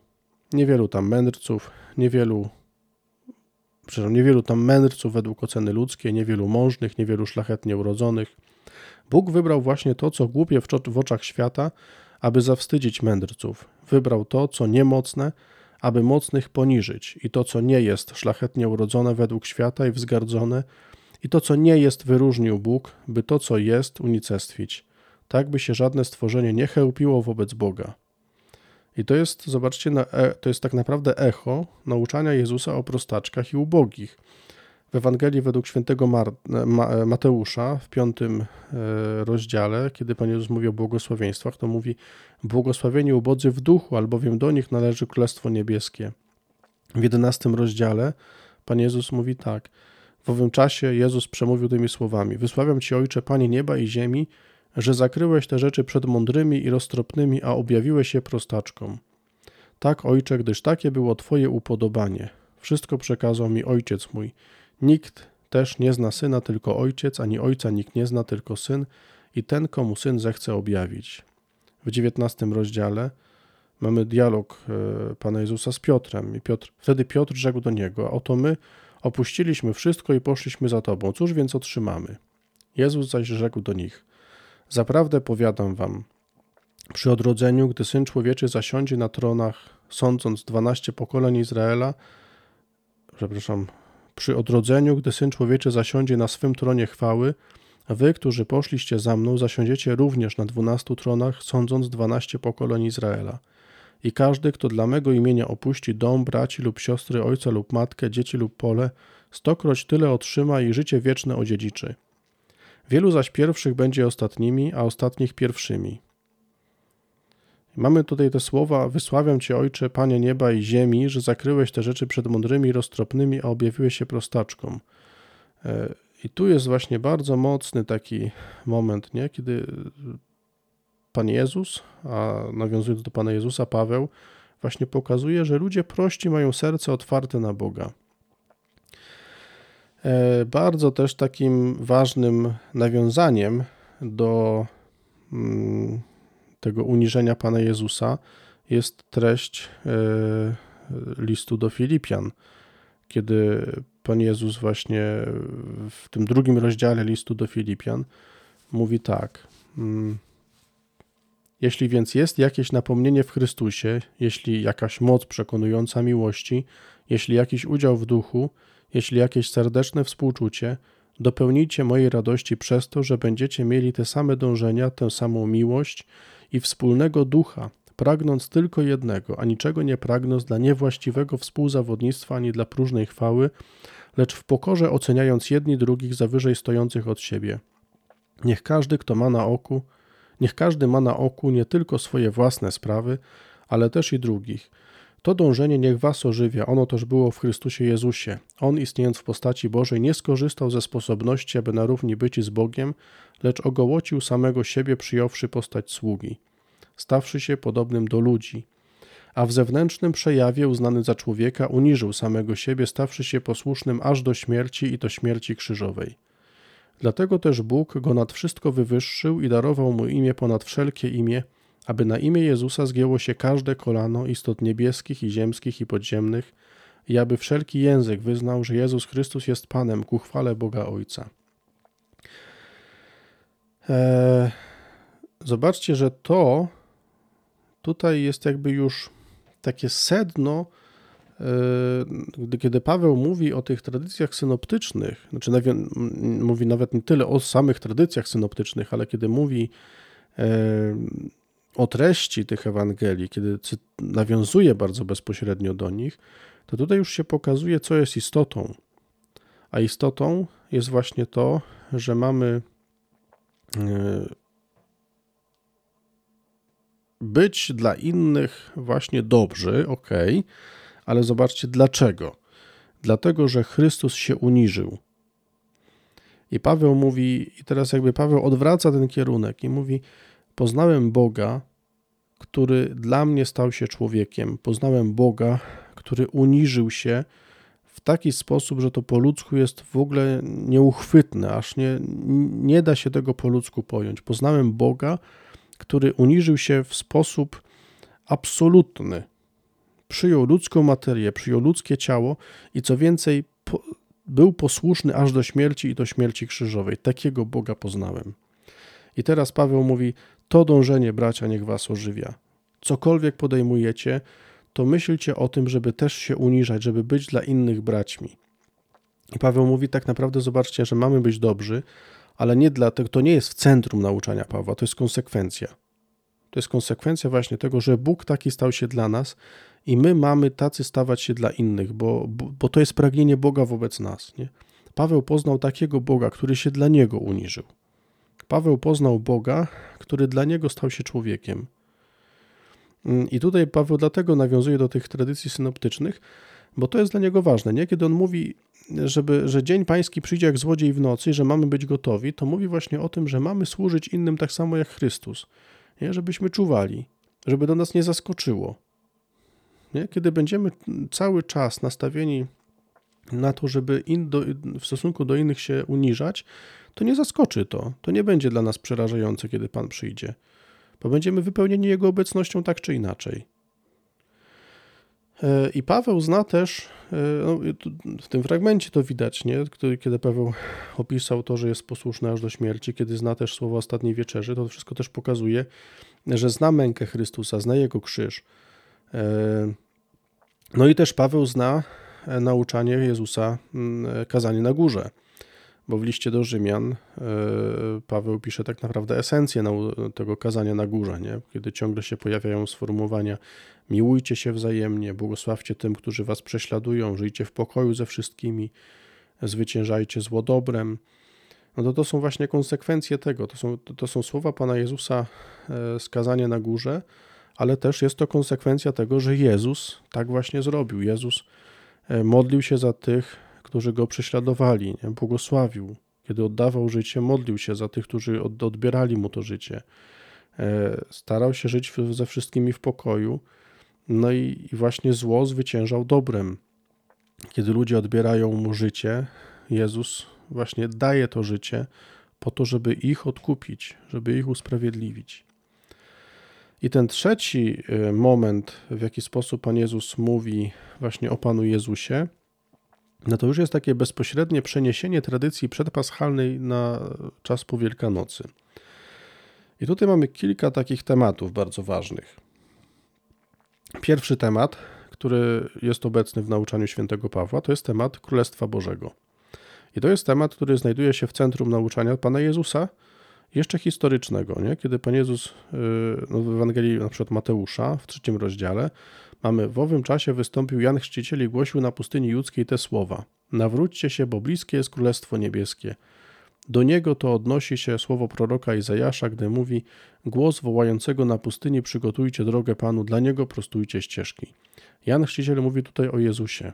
Niewielu tam mędrców, niewielu przepraszam, niewielu tam mędrców według oceny ludzkiej, niewielu mążnych, niewielu szlachetnie urodzonych. Bóg wybrał właśnie to, co głupie w oczach świata, aby zawstydzić mędrców. Wybrał to, co niemocne, aby mocnych poniżyć, i to, co nie jest szlachetnie urodzone według świata i wzgardzone, i to, co nie jest, wyróżnił Bóg, by to, co jest, unicestwić, tak by się żadne stworzenie nie chełpiło wobec Boga. I to jest, zobaczcie, e, to jest tak naprawdę echo nauczania Jezusa o prostaczkach i ubogich. W Ewangelii według świętego e, Mateusza w piątym e, rozdziale, kiedy Pan Jezus mówi o błogosławieństwach, to mówi błogosławieni ubodzy w duchu, albowiem do nich należy Królestwo Niebieskie. W jedenastym rozdziale Pan Jezus mówi tak. W owym czasie Jezus przemówił tymi słowami: Wysławiam Ci, Ojcze, Panie nieba i ziemi, że zakryłeś te rzeczy przed mądrymi i roztropnymi, a objawiłeś je prostaczkom. Tak, ojcze, gdyż takie było Twoje upodobanie. Wszystko przekazał mi ojciec mój. Nikt też nie zna syna, tylko ojciec, ani ojca nikt nie zna, tylko syn i ten, komu syn zechce objawić. W dziewiętnastym rozdziale mamy dialog e, Pana Jezusa z Piotrem i Piotr, wtedy Piotr rzekł do niego, a oto my opuściliśmy wszystko i poszliśmy za Tobą, cóż więc otrzymamy? Jezus zaś rzekł do nich, zaprawdę powiadam Wam, przy odrodzeniu, gdy Syn Człowieczy zasiądzie na tronach, sądząc dwanaście pokoleń Izraela, przepraszam, przy odrodzeniu, gdy Syn Człowieczy zasiądzie na swym tronie chwały, wy, którzy poszliście za mną, zasiądziecie również na dwunastu tronach, sądząc dwanaście pokoleń Izraela. I każdy, kto dla mego imienia opuści dom, braci lub siostry, ojca lub matkę, dzieci lub pole, stokroć tyle otrzyma i życie wieczne odziedziczy. Wielu zaś pierwszych będzie ostatnimi, a ostatnich pierwszymi. Mamy tutaj te słowa: Wysławiam Cię, Ojcze, Panie nieba i ziemi, że zakryłeś te rzeczy przed mądrymi roztropnymi, a objawiłeś się prostaczkom. E, I tu jest właśnie bardzo mocny taki moment, nie? kiedy Pan Jezus, a nawiązując do Pana Jezusa, Paweł, właśnie pokazuje, że ludzie prości mają serce otwarte na Boga. E, bardzo też takim ważnym nawiązaniem do mm, tego uniżenia Pana Jezusa jest treść e, listu do Filipian, kiedy Pan Jezus właśnie w tym drugim rozdziale listu do Filipian mówi tak. Jeśli więc jest jakieś napomnienie w Chrystusie, jeśli jakaś moc przekonująca miłości, jeśli jakiś udział w duchu, jeśli jakieś serdeczne współczucie, dopełnijcie mojej radości przez to, że będziecie mieli te same dążenia, tę samą miłość i wspólnego ducha, pragnąc tylko jednego, a niczego nie pragnąc dla niewłaściwego współzawodnictwa ani dla próżnej chwały, lecz w pokorze oceniając jedni drugich za wyżej stojących od siebie. Niech każdy, kto ma na oku, niech każdy ma na oku nie tylko swoje własne sprawy, ale też i drugich. To dążenie niech was ożywia, ono też było w Chrystusie Jezusie. On, istniejąc w postaci Bożej, nie skorzystał ze sposobności, aby na równi być z Bogiem, lecz ogołocił samego siebie, przyjąwszy postać sługi, stawszy się podobnym do ludzi. A w zewnętrznym przejawie, uznany za człowieka, uniżył samego siebie, stawszy się posłusznym aż do śmierci i to śmierci krzyżowej. Dlatego też Bóg go nad wszystko wywyższył i darował mu imię ponad wszelkie imię, aby na imię Jezusa zgięło się każde kolano istot niebieskich i ziemskich i podziemnych, i aby wszelki język wyznał, że Jezus Chrystus jest Panem ku chwale Boga Ojca. Eee, zobaczcie, że to tutaj jest jakby już takie sedno, kiedy Paweł mówi o tych tradycjach synoptycznych, znaczy mówi nawet nie tyle o samych tradycjach synoptycznych, ale kiedy mówi eee, o treści tych Ewangelii, kiedy nawiązuje bardzo bezpośrednio do nich, to tutaj już się pokazuje, co jest istotą. A istotą jest właśnie to, że mamy e, być dla innych właśnie dobrzy, ok, ale zobaczcie dlaczego. Dlatego, że Chrystus się uniżył. I Paweł mówi, i teraz jakby Paweł odwraca ten kierunek i mówi: Poznałem Boga, który dla mnie stał się człowiekiem. Poznałem Boga, który uniżył się w taki sposób, że to po ludzku jest w ogóle nieuchwytne, aż nie, nie da się tego po ludzku pojąć. Poznałem Boga, który uniżył się w sposób absolutny. Przyjął ludzką materię, przyjął ludzkie ciało i co więcej, po, był posłuszny aż do śmierci i do śmierci krzyżowej. Takiego Boga poznałem. I teraz Paweł mówi: To dążenie, bracia, niech was ożywia. Cokolwiek podejmujecie, to myślcie o tym, żeby też się uniżać, żeby być dla innych braćmi. I Paweł mówi tak naprawdę, zobaczcie, że mamy być dobrzy, ale nie dlatego, to nie jest w centrum nauczania Pawła, to jest konsekwencja. To jest konsekwencja właśnie tego, że Bóg taki stał się dla nas i my mamy tacy stawać się dla innych, bo, bo, bo to jest pragnienie Boga wobec nas. Nie? Paweł poznał takiego Boga, który się dla niego uniżył. Paweł poznał Boga, który dla niego stał się człowiekiem. Mm, I tutaj Paweł dlatego nawiązuje do tych tradycji synoptycznych, bo to jest dla niego ważne. Nie? Kiedy on mówi, żeby, że dzień pański przyjdzie jak złodziej w nocy że mamy być gotowi, to mówi właśnie o tym, że mamy służyć innym tak samo jak Chrystus. Nie? Żebyśmy czuwali, żeby do nas nie zaskoczyło. Nie? Kiedy będziemy cały czas nastawieni na to, żeby do, w stosunku do innych się uniżać, to nie zaskoczy to. To nie będzie dla nas przerażające, kiedy Pan przyjdzie, bo będziemy wypełnieni Jego obecnością tak czy inaczej. E, I Paweł zna też, e, no, w tym fragmencie to widać, nie? kiedy Paweł opisał to, że jest posłuszny aż do śmierci, kiedy zna też słowa ostatniej wieczerzy, to wszystko też pokazuje, że zna mękę Chrystusa, zna Jego krzyż. E, no i też Paweł zna nauczanie Jezusa, kazanie na górze bo w liście do Rzymian e, Paweł pisze tak naprawdę esencję tego kazania na górze, nie? kiedy ciągle się pojawiają sformułowania miłujcie się wzajemnie, błogosławcie tym, którzy was prześladują, żyjcie w pokoju ze wszystkimi, zwyciężajcie zło dobrem. No to to są właśnie konsekwencje tego, to są, to są słowa Pana Jezusa e, skazania na górze, ale też jest to konsekwencja tego, że Jezus tak właśnie zrobił. Jezus e, modlił się za tych, którzy go prześladowali, nie? błogosławił. Kiedy oddawał życie, modlił się za tych, którzy odbierali mu to życie. E, starał się żyć ze wszystkimi w pokoju. No i, i właśnie zło zwyciężał dobrem. Kiedy ludzie odbierają mu życie, Jezus właśnie daje to życie po to, żeby ich odkupić, żeby ich usprawiedliwić. I ten trzeci e, moment, w jaki sposób Pan Jezus mówi właśnie o Panu Jezusie, no to już jest takie bezpośrednie przeniesienie tradycji przedpaschalnej na czas po Wielkanocy. I tutaj mamy kilka takich tematów bardzo ważnych. Pierwszy temat, który jest obecny w nauczaniu świętego Pawła, to jest temat Królestwa Bożego. I to jest temat, który znajduje się w centrum nauczania Pana Jezusa, jeszcze historycznego, nie? kiedy Pan Jezus yy, no w Ewangelii na przykład Mateusza w trzecim rozdziale Mamy w owym czasie wystąpił Jan Chrzciciel i głosił na pustyni judzkiej te słowa. Nawróćcie się, bo bliskie jest Królestwo Niebieskie. Do niego to odnosi się słowo proroka Izajasza, gdy mówi głos wołającego na pustyni przygotujcie drogę Panu, dla niego prostujcie ścieżki. Jan Chrzciciel mówi tutaj o Jezusie.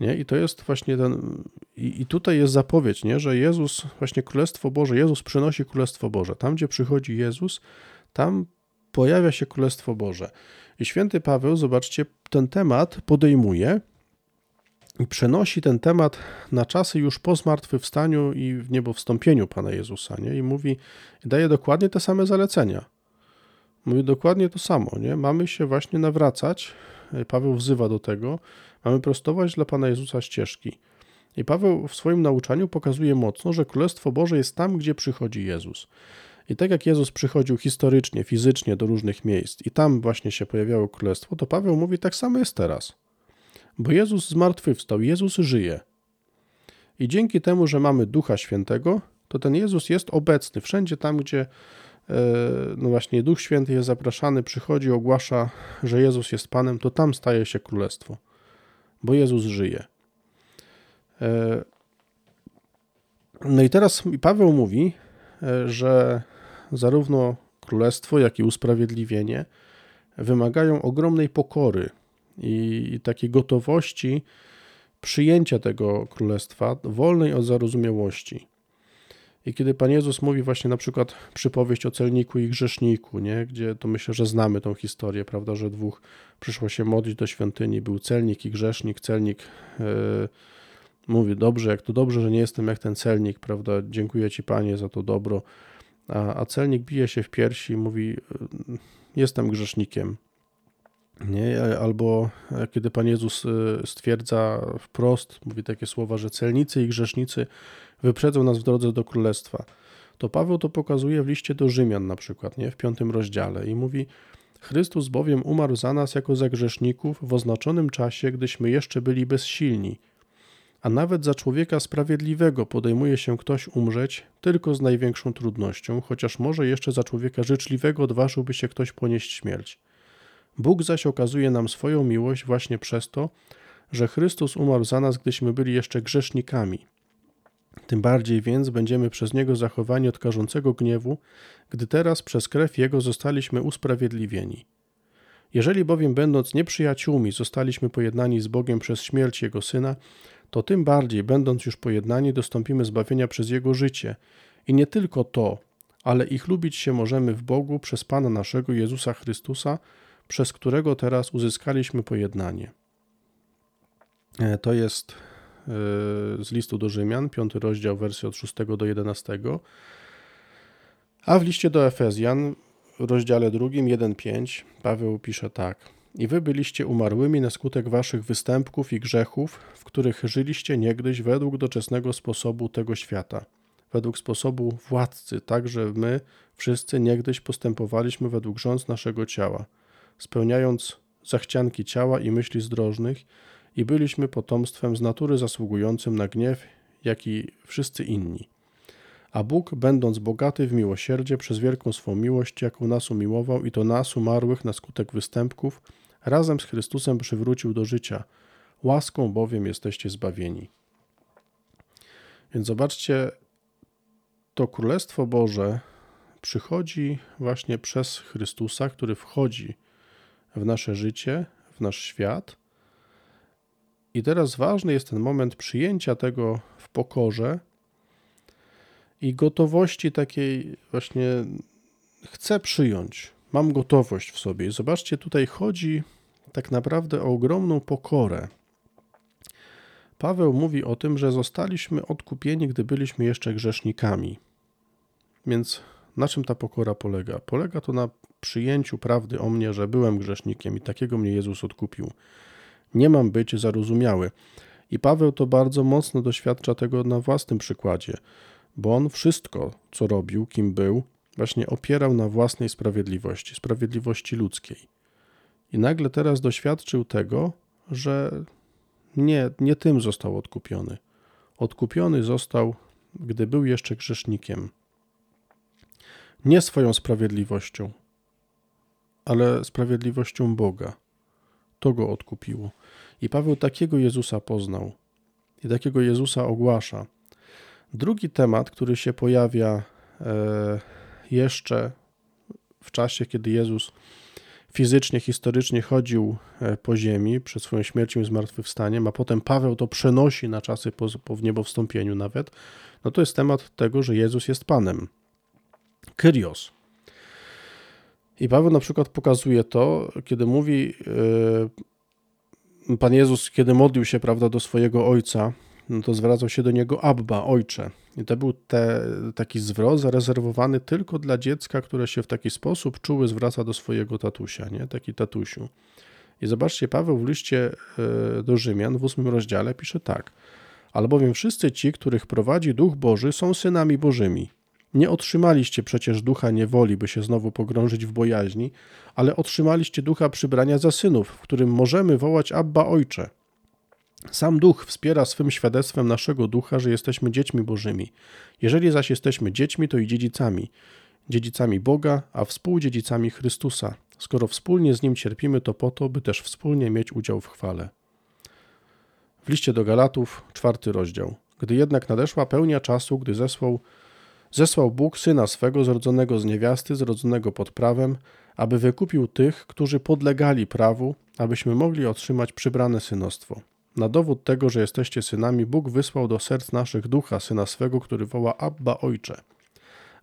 Nie? I to jest właśnie ten, i, i tutaj jest zapowiedź, nie? że Jezus, właśnie Królestwo Boże, Jezus przynosi Królestwo Boże. Tam, gdzie przychodzi Jezus, tam pojawia się Królestwo Boże. I święty Paweł, zobaczcie, ten temat podejmuje i przenosi ten temat na czasy już po zmartwychwstaniu i w niebo wstąpieniu Pana Jezusa, nie? I mówi, daje dokładnie te same zalecenia. Mówi dokładnie to samo, nie? Mamy się właśnie nawracać, Paweł wzywa do tego, mamy prostować dla Pana Jezusa ścieżki. I Paweł w swoim nauczaniu pokazuje mocno, że Królestwo Boże jest tam, gdzie przychodzi Jezus. I tak jak Jezus przychodził historycznie, fizycznie do różnych miejsc i tam właśnie się pojawiało królestwo, to Paweł mówi tak samo jest teraz. Bo Jezus zmartwychwstał, Jezus żyje. I dzięki temu, że mamy Ducha Świętego, to ten Jezus jest obecny wszędzie tam, gdzie no właśnie Duch Święty jest zapraszany, przychodzi, ogłasza, że Jezus jest Panem, to tam staje się królestwo, bo Jezus żyje. E, no i teraz Paweł mówi, e, że zarówno królestwo, jak i usprawiedliwienie wymagają ogromnej pokory i takiej gotowości przyjęcia tego królestwa, wolnej od zarozumiałości. I kiedy Pan Jezus mówi właśnie na przykład przypowieść o celniku i grzeszniku, nie? gdzie to myślę, że znamy tą historię, prawda, że dwóch przyszło się modlić do świątyni, był celnik i grzesznik. Celnik yy, mówi, dobrze, jak to dobrze, że nie jestem jak ten celnik, prawda, dziękuję Ci Panie za to dobro a, a celnik bije się w piersi i mówi: Jestem grzesznikiem. Nie? Albo kiedy Pan Jezus stwierdza wprost, mówi takie słowa, że celnicy i grzesznicy wyprzedzą nas w drodze do królestwa. To Paweł to pokazuje w liście do Rzymian na przykład, nie? w piątym rozdziale i mówi Chrystus bowiem umarł za nas jako za grzeszników w oznaczonym czasie, gdyśmy jeszcze byli bezsilni – a nawet za człowieka sprawiedliwego podejmuje się ktoś umrzeć tylko z największą trudnością, chociaż może jeszcze za człowieka życzliwego odważyłby się ktoś ponieść śmierć. Bóg zaś okazuje nam swoją miłość właśnie przez to, że Chrystus umarł za nas, gdyśmy byli jeszcze grzesznikami. Tym bardziej więc będziemy przez Niego zachowani od karzącego gniewu, gdy teraz przez krew Jego zostaliśmy usprawiedliwieni. Jeżeli bowiem będąc nieprzyjaciółmi zostaliśmy pojednani z Bogiem przez śmierć Jego Syna, to tym bardziej, będąc już pojednani, dostąpimy zbawienia przez Jego życie. I nie tylko to, ale ich lubić się możemy w Bogu przez Pana naszego Jezusa Chrystusa, przez którego teraz uzyskaliśmy pojednanie. E, to jest z listu do Rzymian, piąty rozdział, wersja od 6 do 11. A w liście do Efezjan, w rozdziale drugim, 1-5, Paweł pisze tak. I wy byliście umarłymi na skutek waszych występków i grzechów, w których żyliście niegdyś według doczesnego sposobu tego świata, według sposobu władcy, tak że my wszyscy niegdyś postępowaliśmy według rząd naszego ciała, spełniając zachcianki ciała i myśli zdrożnych, i byliśmy potomstwem z natury zasługującym na gniew, jak i wszyscy inni. A Bóg, będąc bogaty w miłosierdzie, przez wielką swą miłość, jaką nas umiłował, i to nas umarłych na skutek występków, razem z Chrystusem przywrócił do życia. Łaską bowiem jesteście zbawieni. Więc zobaczcie, to Królestwo Boże przychodzi właśnie przez Chrystusa, który wchodzi w nasze życie, w nasz świat. I teraz ważny jest ten moment przyjęcia tego w pokorze i gotowości takiej właśnie chcę przyjąć, mam gotowość w sobie. I zobaczcie, tutaj chodzi tak naprawdę o ogromną pokorę. Paweł mówi o tym, że zostaliśmy odkupieni, gdy byliśmy jeszcze grzesznikami. Więc na czym ta pokora polega? Polega to na przyjęciu prawdy o mnie, że byłem grzesznikiem i takiego mnie Jezus odkupił. Nie mam być zarozumiały. I Paweł to bardzo mocno doświadcza tego na własnym przykładzie, bo on wszystko, co robił, kim był, właśnie opierał na własnej sprawiedliwości, sprawiedliwości ludzkiej. I nagle teraz doświadczył tego, że nie, nie tym został odkupiony. Odkupiony został, gdy był jeszcze grzesznikiem. Nie swoją sprawiedliwością, ale sprawiedliwością Boga. To go odkupiło. I Paweł takiego Jezusa poznał i takiego Jezusa ogłasza. Drugi temat, który się pojawia e, jeszcze w czasie, kiedy Jezus fizycznie, historycznie chodził e, po ziemi przed swoją śmiercią i zmartwychwstaniem, a potem Paweł to przenosi na czasy po, po wniebowstąpieniu nawet, no to jest temat tego, że Jezus jest Panem. Kyrios. I Paweł na przykład pokazuje to, kiedy mówi, yy, Pan Jezus, kiedy modlił się, prawda, do swojego Ojca, no to zwracał się do niego Abba, Ojcze. I to był te, taki zwrot zarezerwowany tylko dla dziecka, które się w taki sposób czuły, zwraca do swojego tatusia, nie? Taki tatusiu. I zobaczcie, Paweł w liście e, do Rzymian w ósmym rozdziale pisze tak. Albowiem wszyscy ci, których prowadzi Duch Boży, są synami Bożymi. Nie otrzymaliście przecież ducha niewoli, by się znowu pogrążyć w bojaźni, ale otrzymaliście ducha przybrania za synów, w którym możemy wołać Abba Ojcze. Sam Duch wspiera swym świadectwem naszego ducha, że jesteśmy dziećmi Bożymi. Jeżeli zaś jesteśmy dziećmi, to i dziedzicami. Dziedzicami Boga, a współdziedzicami Chrystusa. Skoro wspólnie z Nim cierpimy, to po to, by też wspólnie mieć udział w chwale. W liście do Galatów, czwarty rozdział. Gdy jednak nadeszła pełnia czasu, gdy zesłał, zesłał Bóg Syna swego, zrodzonego z niewiasty, zrodzonego pod prawem, aby wykupił tych, którzy podlegali prawu, abyśmy mogli otrzymać przybrane synostwo. Na dowód tego, że jesteście synami, Bóg wysłał do serc naszych ducha syna swego, który woła Abba Ojcze.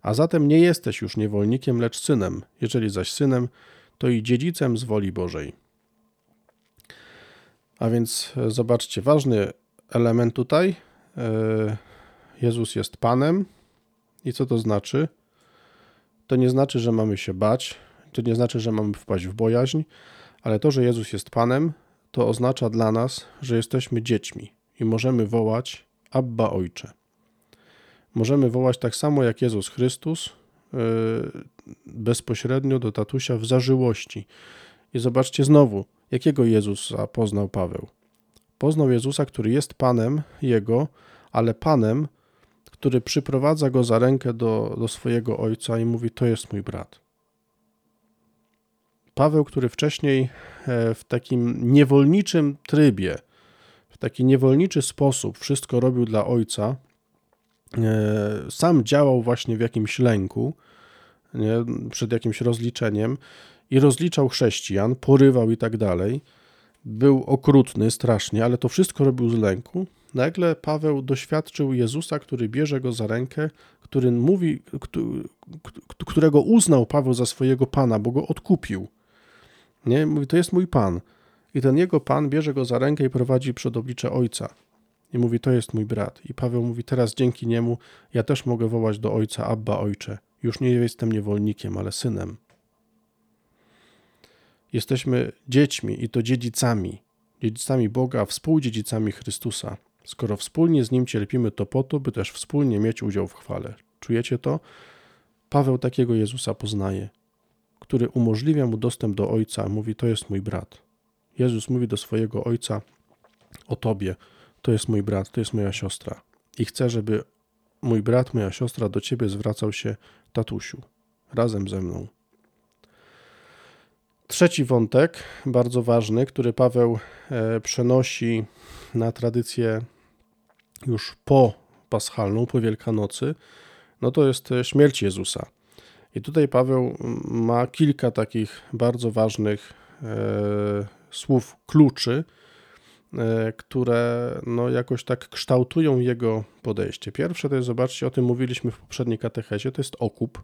A zatem nie jesteś już niewolnikiem, lecz synem. Jeżeli zaś synem, to i dziedzicem z woli Bożej. A więc e, zobaczcie, ważny element tutaj. E, Jezus jest Panem. I co to znaczy? To nie znaczy, że mamy się bać, to nie znaczy, że mamy wpaść w bojaźń, ale to, że Jezus jest Panem, to oznacza dla nas, że jesteśmy dziećmi i możemy wołać Abba Ojcze. Możemy wołać tak samo jak Jezus Chrystus yy, bezpośrednio do tatusia w zażyłości. I zobaczcie znowu, jakiego Jezusa poznał Paweł. Poznał Jezusa, który jest Panem Jego, ale Panem, który przyprowadza go za rękę do, do swojego ojca i mówi: To jest mój brat. Paweł, który wcześniej e, w takim niewolniczym trybie, w taki niewolniczy sposób wszystko robił dla ojca, e, sam działał właśnie w jakimś lęku, nie, przed jakimś rozliczeniem i rozliczał chrześcijan, porywał i tak dalej. był okrutny strasznie, ale to wszystko robił z lęku. Nagle Paweł doświadczył Jezusa, który bierze go za rękę, który mówi, którego uznał Paweł za swojego pana, bo go odkupił. Nie? Mówi, to jest mój pan. I ten jego pan bierze go za rękę i prowadzi przed oblicze ojca. I mówi, to jest mój brat. I Paweł mówi, teraz dzięki niemu ja też mogę wołać do ojca, Abba, ojcze. Już nie jestem niewolnikiem, ale synem. Jesteśmy dziećmi i to dziedzicami. Dziedzicami Boga, współdziedzicami Chrystusa. Skoro wspólnie z Nim cierpimy, to po to, by też wspólnie mieć udział w chwale. Czujecie to? Paweł takiego Jezusa poznaje, który umożliwia mu dostęp do Ojca. Mówi, to jest mój brat. Jezus mówi do swojego Ojca o Tobie. To jest mój brat, to jest moja siostra. I chcę, żeby mój brat, moja siostra do Ciebie zwracał się tatusiu, razem ze mną. Trzeci wątek, bardzo ważny, który Paweł e, przenosi na tradycję już po paschalną, po Wielkanocy, no to jest e, śmierć Jezusa. I tutaj Paweł ma kilka takich bardzo ważnych e, słów kluczy, e, które no jakoś tak kształtują jego podejście. Pierwsze to jest, zobaczcie, o tym mówiliśmy w poprzedniej katechezie, to jest okup.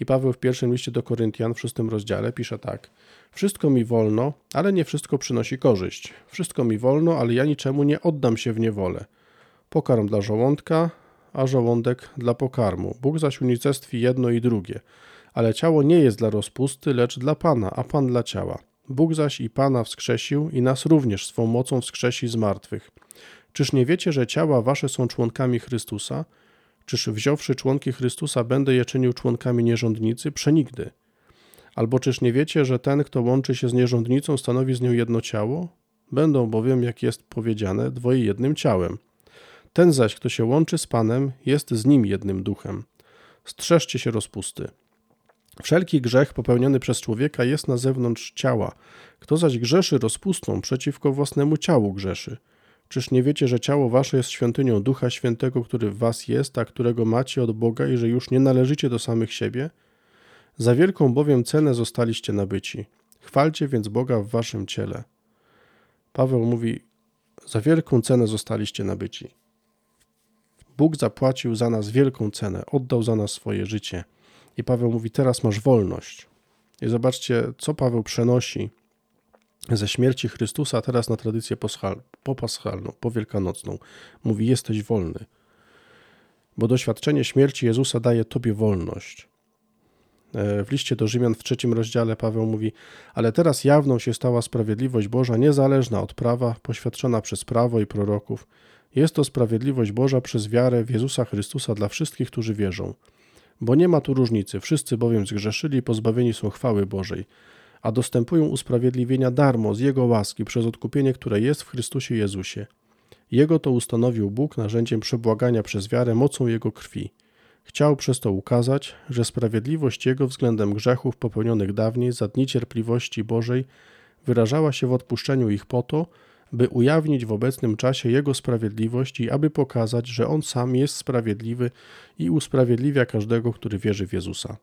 I Paweł w pierwszym liście do Koryntian w szóstym rozdziale pisze tak: Wszystko mi wolno, ale nie wszystko przynosi korzyść. Wszystko mi wolno, ale ja niczemu nie oddam się w niewolę. Pokarm dla żołądka, a żołądek dla pokarmu. Bóg zaś unicestwi jedno i drugie. Ale ciało nie jest dla rozpusty, lecz dla Pana, a Pan dla ciała. Bóg zaś i Pana wskrzesił i nas również swą mocą wskrzesi z martwych. Czyż nie wiecie, że ciała wasze są członkami Chrystusa? Czyż wziąwszy członki Chrystusa, będę je czynił członkami nierządnicy? Przenigdy. Albo czyż nie wiecie, że ten, kto łączy się z nierządnicą, stanowi z nią jedno ciało? Będą bowiem, jak jest powiedziane, dwoje jednym ciałem. Ten zaś, kto się łączy z Panem, jest z nim jednym duchem. Strzeżcie się rozpusty. Wszelki grzech popełniony przez człowieka jest na zewnątrz ciała. Kto zaś grzeszy rozpustą, przeciwko własnemu ciału grzeszy. Czyż nie wiecie, że ciało wasze jest świątynią Ducha Świętego, który w was jest, a którego macie od Boga i że już nie należycie do samych siebie? Za wielką bowiem cenę zostaliście nabyci. Chwalcie więc Boga w waszym ciele. Paweł mówi, za wielką cenę zostaliście nabyci. Bóg zapłacił za nas wielką cenę, oddał za nas swoje życie. I Paweł mówi, teraz masz wolność. I zobaczcie, co Paweł przenosi ze śmierci Chrystusa teraz na tradycję popaschalną, powielkanocną. Mówi, jesteś wolny. Bo doświadczenie śmierci Jezusa daje Tobie wolność. E, w liście do Rzymian w trzecim rozdziale Paweł mówi: Ale teraz jawną się stała sprawiedliwość Boża, niezależna od prawa, poświadczona przez prawo i proroków. Jest to sprawiedliwość Boża przez wiarę w Jezusa Chrystusa dla wszystkich, którzy wierzą. Bo nie ma tu różnicy, wszyscy bowiem zgrzeszyli i pozbawieni są chwały Bożej a dostępują usprawiedliwienia darmo z Jego łaski przez odkupienie, które jest w Chrystusie Jezusie. Jego to ustanowił Bóg narzędziem przebłagania przez wiarę mocą Jego krwi. Chciał przez to ukazać, że sprawiedliwość Jego względem grzechów popełnionych dawniej za dni cierpliwości Bożej wyrażała się w odpuszczeniu ich po to, by ujawnić w obecnym czasie Jego sprawiedliwość i aby pokazać, że On sam jest sprawiedliwy i usprawiedliwia każdego, który wierzy w Jezusa.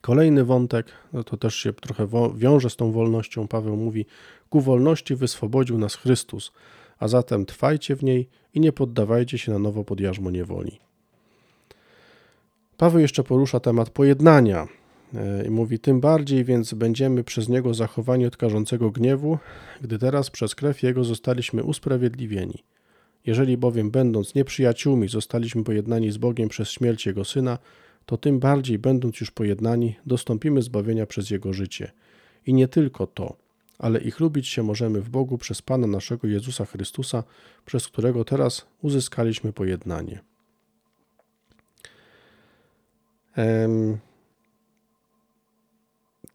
Kolejny wątek, no to też się trochę wiąże z tą wolnością. Paweł mówi: Ku wolności wyswobodził nas Chrystus, a zatem trwajcie w niej i nie poddawajcie się na nowo pod jarzmo niewoli. Paweł jeszcze porusza temat pojednania i mówi: Tym bardziej więc będziemy przez niego zachowani od karzącego gniewu, gdy teraz przez krew jego zostaliśmy usprawiedliwieni. Jeżeli bowiem, będąc nieprzyjaciółmi, zostaliśmy pojednani z Bogiem przez śmierć jego syna, to tym bardziej, będąc już pojednani, dostąpimy zbawienia przez Jego życie. I nie tylko to, ale i chlubić się możemy w Bogu przez Pana naszego Jezusa Chrystusa, przez którego teraz uzyskaliśmy pojednanie.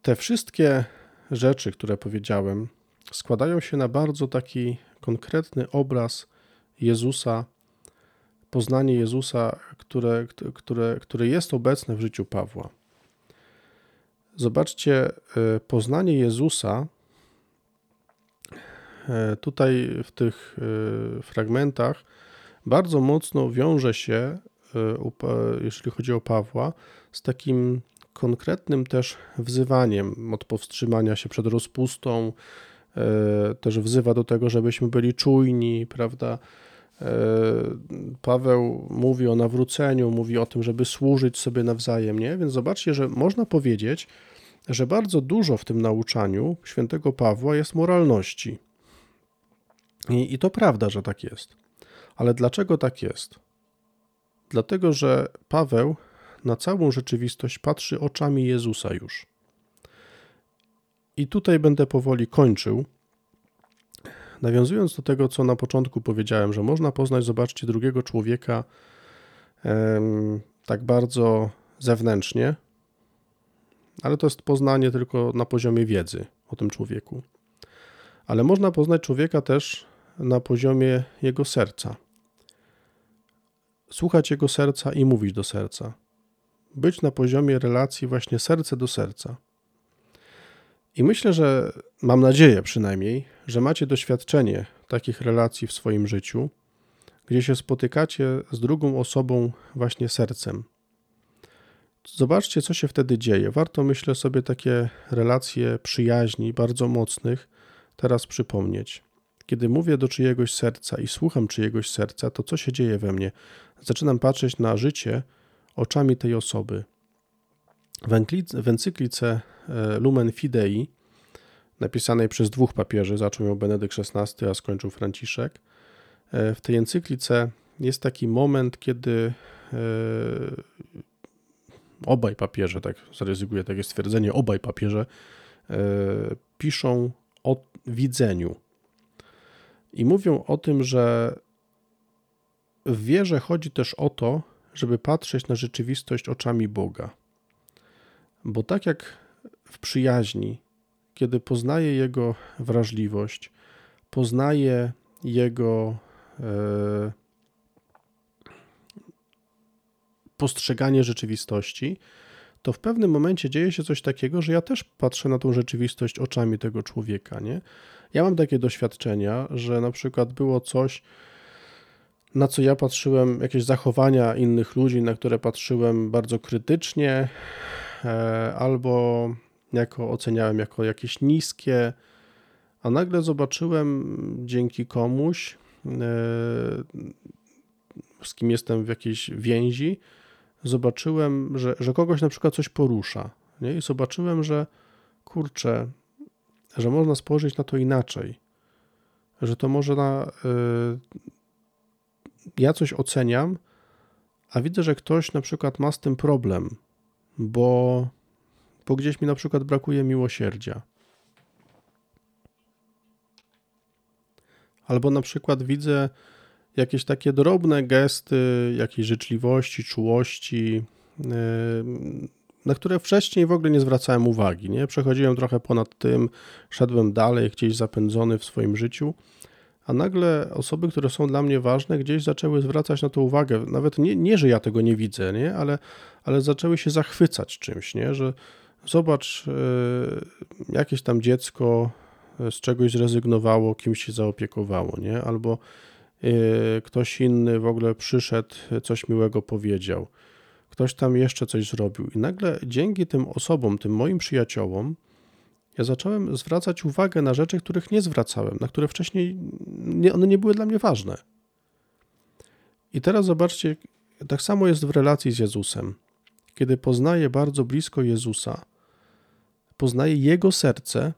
Te wszystkie rzeczy, które powiedziałem, składają się na bardzo taki konkretny obraz Jezusa poznanie Jezusa, które, które, które jest obecne w życiu Pawła. Zobaczcie, e, poznanie Jezusa e, tutaj w tych e, fragmentach bardzo mocno wiąże się, jeśli chodzi o Pawła, z takim konkretnym też wzywaniem od powstrzymania się przed rozpustą, e, też wzywa do tego, żebyśmy byli czujni, prawda? E, Paweł mówi o nawróceniu, mówi o tym, żeby służyć sobie nawzajem, nie? Więc zobaczcie, że można powiedzieć, że bardzo dużo w tym nauczaniu świętego Pawła jest moralności. I, I to prawda, że tak jest. Ale dlaczego tak jest? Dlatego, że Paweł na całą rzeczywistość patrzy oczami Jezusa już. I tutaj będę powoli kończył. Nawiązując do tego, co na początku powiedziałem, że można poznać, zobaczcie, drugiego człowieka tak bardzo zewnętrznie, ale to jest poznanie tylko na poziomie wiedzy o tym człowieku. Ale można poznać człowieka też na poziomie jego serca. Słuchać jego serca i mówić do serca. Być na poziomie relacji właśnie serce do serca. I myślę, że mam nadzieję przynajmniej, że macie doświadczenie takich relacji w swoim życiu, gdzie się spotykacie z drugą osobą właśnie sercem. Zobaczcie, co się wtedy dzieje. Warto, myślę sobie, takie relacje przyjaźni, bardzo mocnych, teraz przypomnieć. Kiedy mówię do czyjegoś serca i słucham czyjegoś serca, to co się dzieje we mnie? Zaczynam patrzeć na życie oczami tej osoby. W encyklice e, Lumen Fidei, napisanej przez dwóch papieży, zaczął ją Benedykt XVI, a skończył Franciszek, e, w tej encyklice jest taki moment, kiedy e, obaj papieże, tak zaryzykuję takie stwierdzenie, obaj papieże piszą o widzeniu. I mówią o tym, że w wierze chodzi też o to, żeby patrzeć na rzeczywistość oczami Boga. Bo tak jak w przyjaźni, kiedy poznaje Jego wrażliwość, poznaje Jego e, postrzeganie rzeczywistości, to w pewnym momencie dzieje się coś takiego, że ja też patrzę na tą rzeczywistość oczami tego człowieka. Nie? Ja mam takie doświadczenia, że na przykład było coś, na co ja patrzyłem, jakieś zachowania innych ludzi, na które patrzyłem bardzo krytycznie, e, albo jako oceniałem jako jakieś niskie, a nagle zobaczyłem dzięki komuś, e, z kim jestem w jakiejś więzi, zobaczyłem, że, że kogoś na przykład coś porusza. Nie? I zobaczyłem, że kurczę, że można spojrzeć na to inaczej. Że to może na. Ja coś oceniam, a widzę, że ktoś na przykład ma z tym problem, bo, bo gdzieś mi na przykład brakuje miłosierdzia. Albo na przykład widzę jakieś takie drobne gesty jakiejś życzliwości, czułości, yy, na które wcześniej w ogóle nie zwracałem uwagi. Nie? Przechodziłem trochę ponad tym, szedłem dalej, gdzieś zapędzony w swoim życiu, a nagle osoby, które są dla mnie ważne, gdzieś zaczęły zwracać na to uwagę. Nawet nie, nie że ja tego nie widzę, nie? Ale, ale zaczęły się zachwycać czymś, nie? że zobacz, yy, jakieś tam dziecko z czegoś zrezygnowało, kimś się zaopiekowało, nie? albo yy, ktoś inny w ogóle przyszedł, coś miłego powiedział ktoś tam jeszcze coś zrobił. I nagle dzięki tym osobom, tym moim przyjaciołom, ja zacząłem zwracać uwagę na rzeczy, których nie zwracałem, na które wcześniej nie, one nie były dla mnie ważne. I teraz zobaczcie, tak samo jest w relacji z Jezusem. Kiedy poznaję bardzo blisko Jezusa, poznaję Jego serce,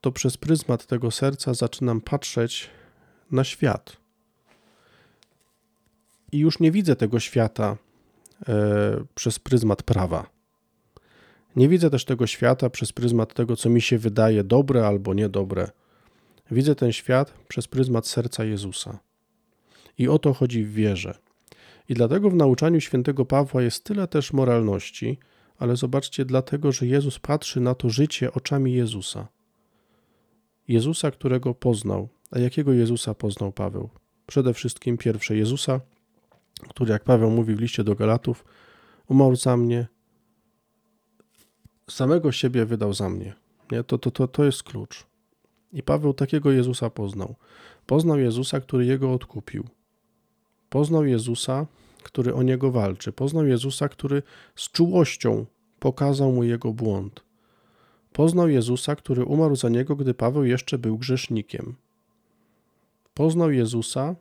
to przez pryzmat tego serca zaczynam patrzeć na świat. I już nie widzę tego świata E, przez pryzmat prawa. Nie widzę też tego świata przez pryzmat tego, co mi się wydaje dobre albo niedobre. Widzę ten świat przez pryzmat serca Jezusa. I o to chodzi w wierze. I dlatego w nauczaniu świętego Pawła jest tyle też moralności, ale zobaczcie, dlatego, że Jezus patrzy na to życie oczami Jezusa. Jezusa, którego poznał. A jakiego Jezusa poznał Paweł? Przede wszystkim pierwsze Jezusa, który, jak Paweł mówi w liście do Galatów, umarł za mnie, samego siebie wydał za mnie. Nie? To, to, to, to jest klucz. I Paweł takiego Jezusa poznał. Poznał Jezusa, który jego odkupił. Poznał Jezusa, który o niego walczy. Poznał Jezusa, który z czułością pokazał mu jego błąd. Poznał Jezusa, który umarł za niego, gdy Paweł jeszcze był grzesznikiem. Poznał Jezusa,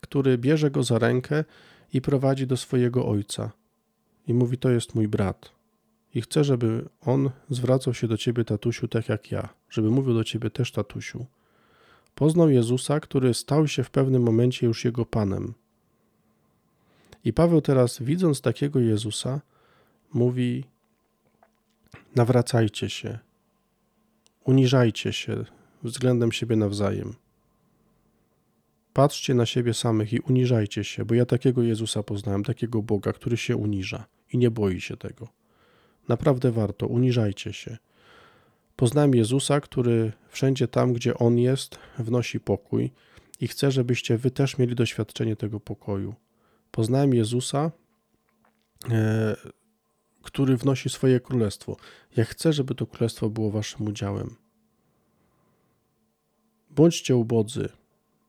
który bierze go za rękę i prowadzi do swojego ojca. I mówi: To jest mój brat. I chcę, żeby on zwracał się do ciebie, tatusiu, tak jak ja, żeby mówił do ciebie też, tatusiu. Poznał Jezusa, który stał się w pewnym momencie już jego panem. I Paweł teraz, widząc takiego Jezusa, mówi: Nawracajcie się, uniżajcie się względem siebie nawzajem. Patrzcie na siebie samych i uniżajcie się, bo ja takiego Jezusa poznałem, takiego Boga, który się uniża i nie boi się tego. Naprawdę warto, uniżajcie się. Poznałem Jezusa, który wszędzie tam, gdzie On jest, wnosi pokój i chcę, żebyście wy też mieli doświadczenie tego pokoju. Poznałem Jezusa, e, który wnosi swoje królestwo. Ja chcę, żeby to królestwo było waszym udziałem. Bądźcie ubodzy,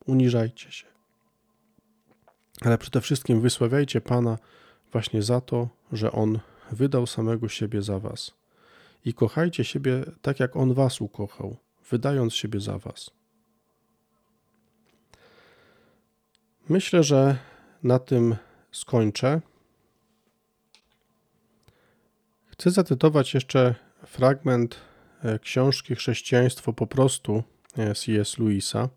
uniżajcie się. Ale przede wszystkim wysławiajcie Pana właśnie za to, że On wydał samego siebie za was. I kochajcie siebie tak, jak On was ukochał, wydając siebie za was. Myślę, że na tym skończę. Chcę zacytować jeszcze fragment e, książki Chrześcijaństwo po prostu e, C.S. Louisa.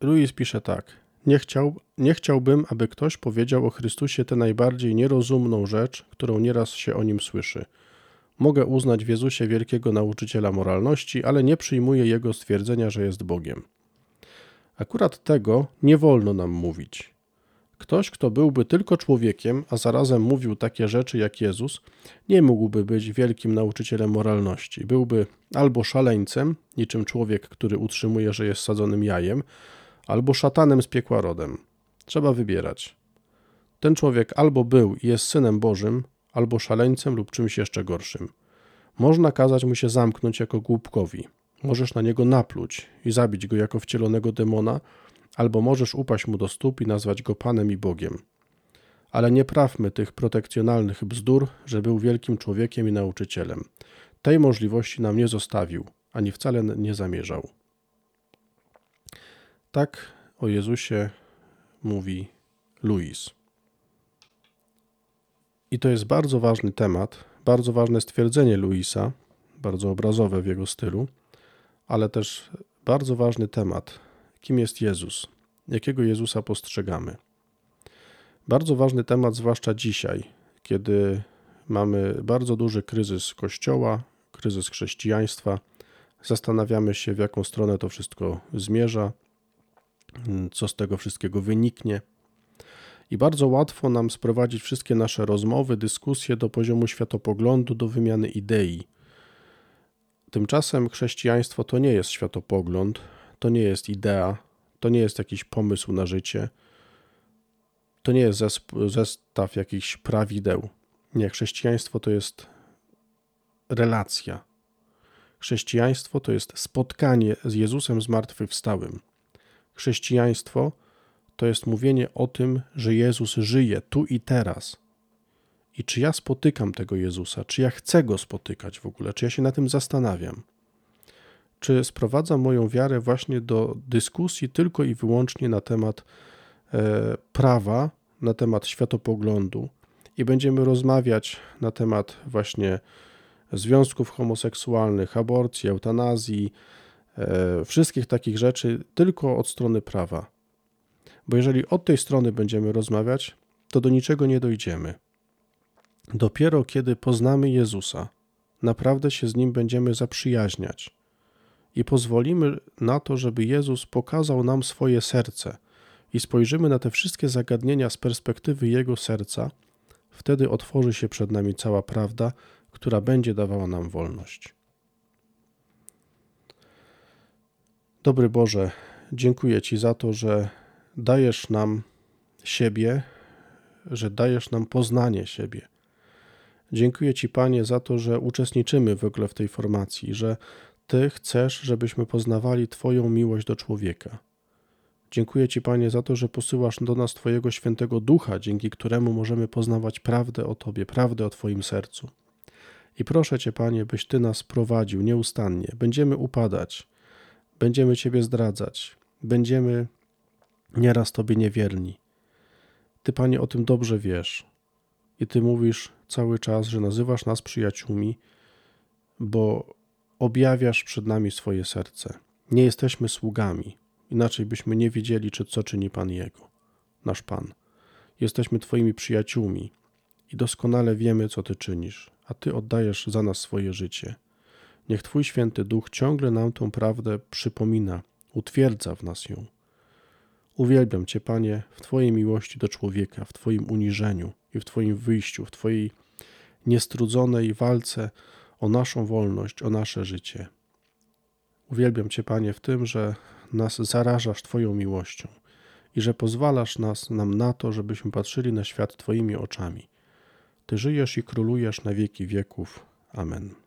Louis pisze tak. Nie, chciał, nie chciałbym, aby ktoś powiedział o Chrystusie tę najbardziej nierozumną rzecz, którą nieraz się o nim słyszy. Mogę uznać w Jezusie wielkiego nauczyciela moralności, ale nie przyjmuję jego stwierdzenia, że jest Bogiem. Akurat tego nie wolno nam mówić. Ktoś, kto byłby tylko człowiekiem, a zarazem mówił takie rzeczy jak Jezus, nie mógłby być wielkim nauczycielem moralności. Byłby albo szaleńcem, niczym człowiek, który utrzymuje, że jest sadzonym jajem, albo szatanem z piekła rodem. Trzeba wybierać. Ten człowiek albo był i jest synem Bożym, albo szaleńcem lub czymś jeszcze gorszym. Można kazać mu się zamknąć jako głupkowi. Możesz na niego napluć i zabić go jako wcielonego demona, albo możesz upaść mu do stóp i nazwać go Panem i Bogiem. Ale nie prawmy tych protekcjonalnych bzdur, że był wielkim człowiekiem i nauczycielem. Tej możliwości nam nie zostawił, ani wcale nie zamierzał. Tak o Jezusie mówi Louis. I to jest bardzo ważny temat, bardzo ważne stwierdzenie Louisa, bardzo obrazowe w jego stylu, ale też bardzo ważny temat. Kim jest Jezus? Jakiego Jezusa postrzegamy? Bardzo ważny temat, zwłaszcza dzisiaj, kiedy mamy bardzo duży kryzys Kościoła, kryzys chrześcijaństwa. Zastanawiamy się, w jaką stronę to wszystko zmierza, co z tego wszystkiego wyniknie. I bardzo łatwo nam sprowadzić wszystkie nasze rozmowy, dyskusje do poziomu światopoglądu, do wymiany idei. Tymczasem chrześcijaństwo to nie jest światopogląd, to nie jest idea, to nie jest jakiś pomysł na życie, to nie jest zestaw jakichś prawideł. Nie, chrześcijaństwo to jest relacja. Chrześcijaństwo to jest spotkanie z Jezusem zmartwychwstałym. Chrześcijaństwo to jest mówienie o tym, że Jezus żyje tu i teraz. I czy ja spotykam tego Jezusa, czy ja chcę go spotykać w ogóle, czy ja się na tym zastanawiam? Czy sprowadzam moją wiarę właśnie do dyskusji tylko i wyłącznie na temat e, prawa, na temat światopoglądu i będziemy rozmawiać na temat właśnie związków homoseksualnych, aborcji, eutanazji, wszystkich takich rzeczy tylko od strony prawa. Bo jeżeli od tej strony będziemy rozmawiać, to do niczego nie dojdziemy. Dopiero kiedy poznamy Jezusa, naprawdę się z Nim będziemy zaprzyjaźniać i pozwolimy na to, żeby Jezus pokazał nam swoje serce i spojrzymy na te wszystkie zagadnienia z perspektywy Jego serca, wtedy otworzy się przed nami cała prawda, która będzie dawała nam wolność. Dobry Boże, dziękuję Ci za to, że dajesz nam siebie, że dajesz nam poznanie siebie. Dziękuję Ci, Panie, za to, że uczestniczymy w ogóle w tej formacji, że Ty chcesz, żebyśmy poznawali Twoją miłość do człowieka. Dziękuję Ci, Panie, za to, że posyłasz do nas Twojego świętego ducha, dzięki któremu możemy poznawać prawdę o Tobie, prawdę o Twoim sercu. I proszę Cię, Panie, byś Ty nas prowadził nieustannie. Będziemy upadać, będziemy Ciebie zdradzać, będziemy nieraz Tobie niewierni. Ty, Panie, o tym dobrze wiesz. I Ty mówisz cały czas, że nazywasz nas przyjaciółmi, bo objawiasz przed nami swoje serce. Nie jesteśmy sługami, inaczej byśmy nie wiedzieli, czy co czyni Pan Jego, nasz Pan. Jesteśmy Twoimi przyjaciółmi i doskonale wiemy, co Ty czynisz, a Ty oddajesz za nas swoje życie. Niech Twój święty Duch ciągle nam tą prawdę przypomina, utwierdza w nas ją. Uwielbiam Cię, Panie, w Twojej miłości do człowieka, w Twoim uniżeniu i w Twoim wyjściu, w Twojej niestrudzonej walce o naszą wolność, o nasze życie. Uwielbiam Cię, Panie, w tym, że nas zarażasz Twoją miłością i że pozwalasz nas, nam na to, żebyśmy patrzyli na świat Twoimi oczami. Ty żyjesz i królujesz na wieki wieków. Amen.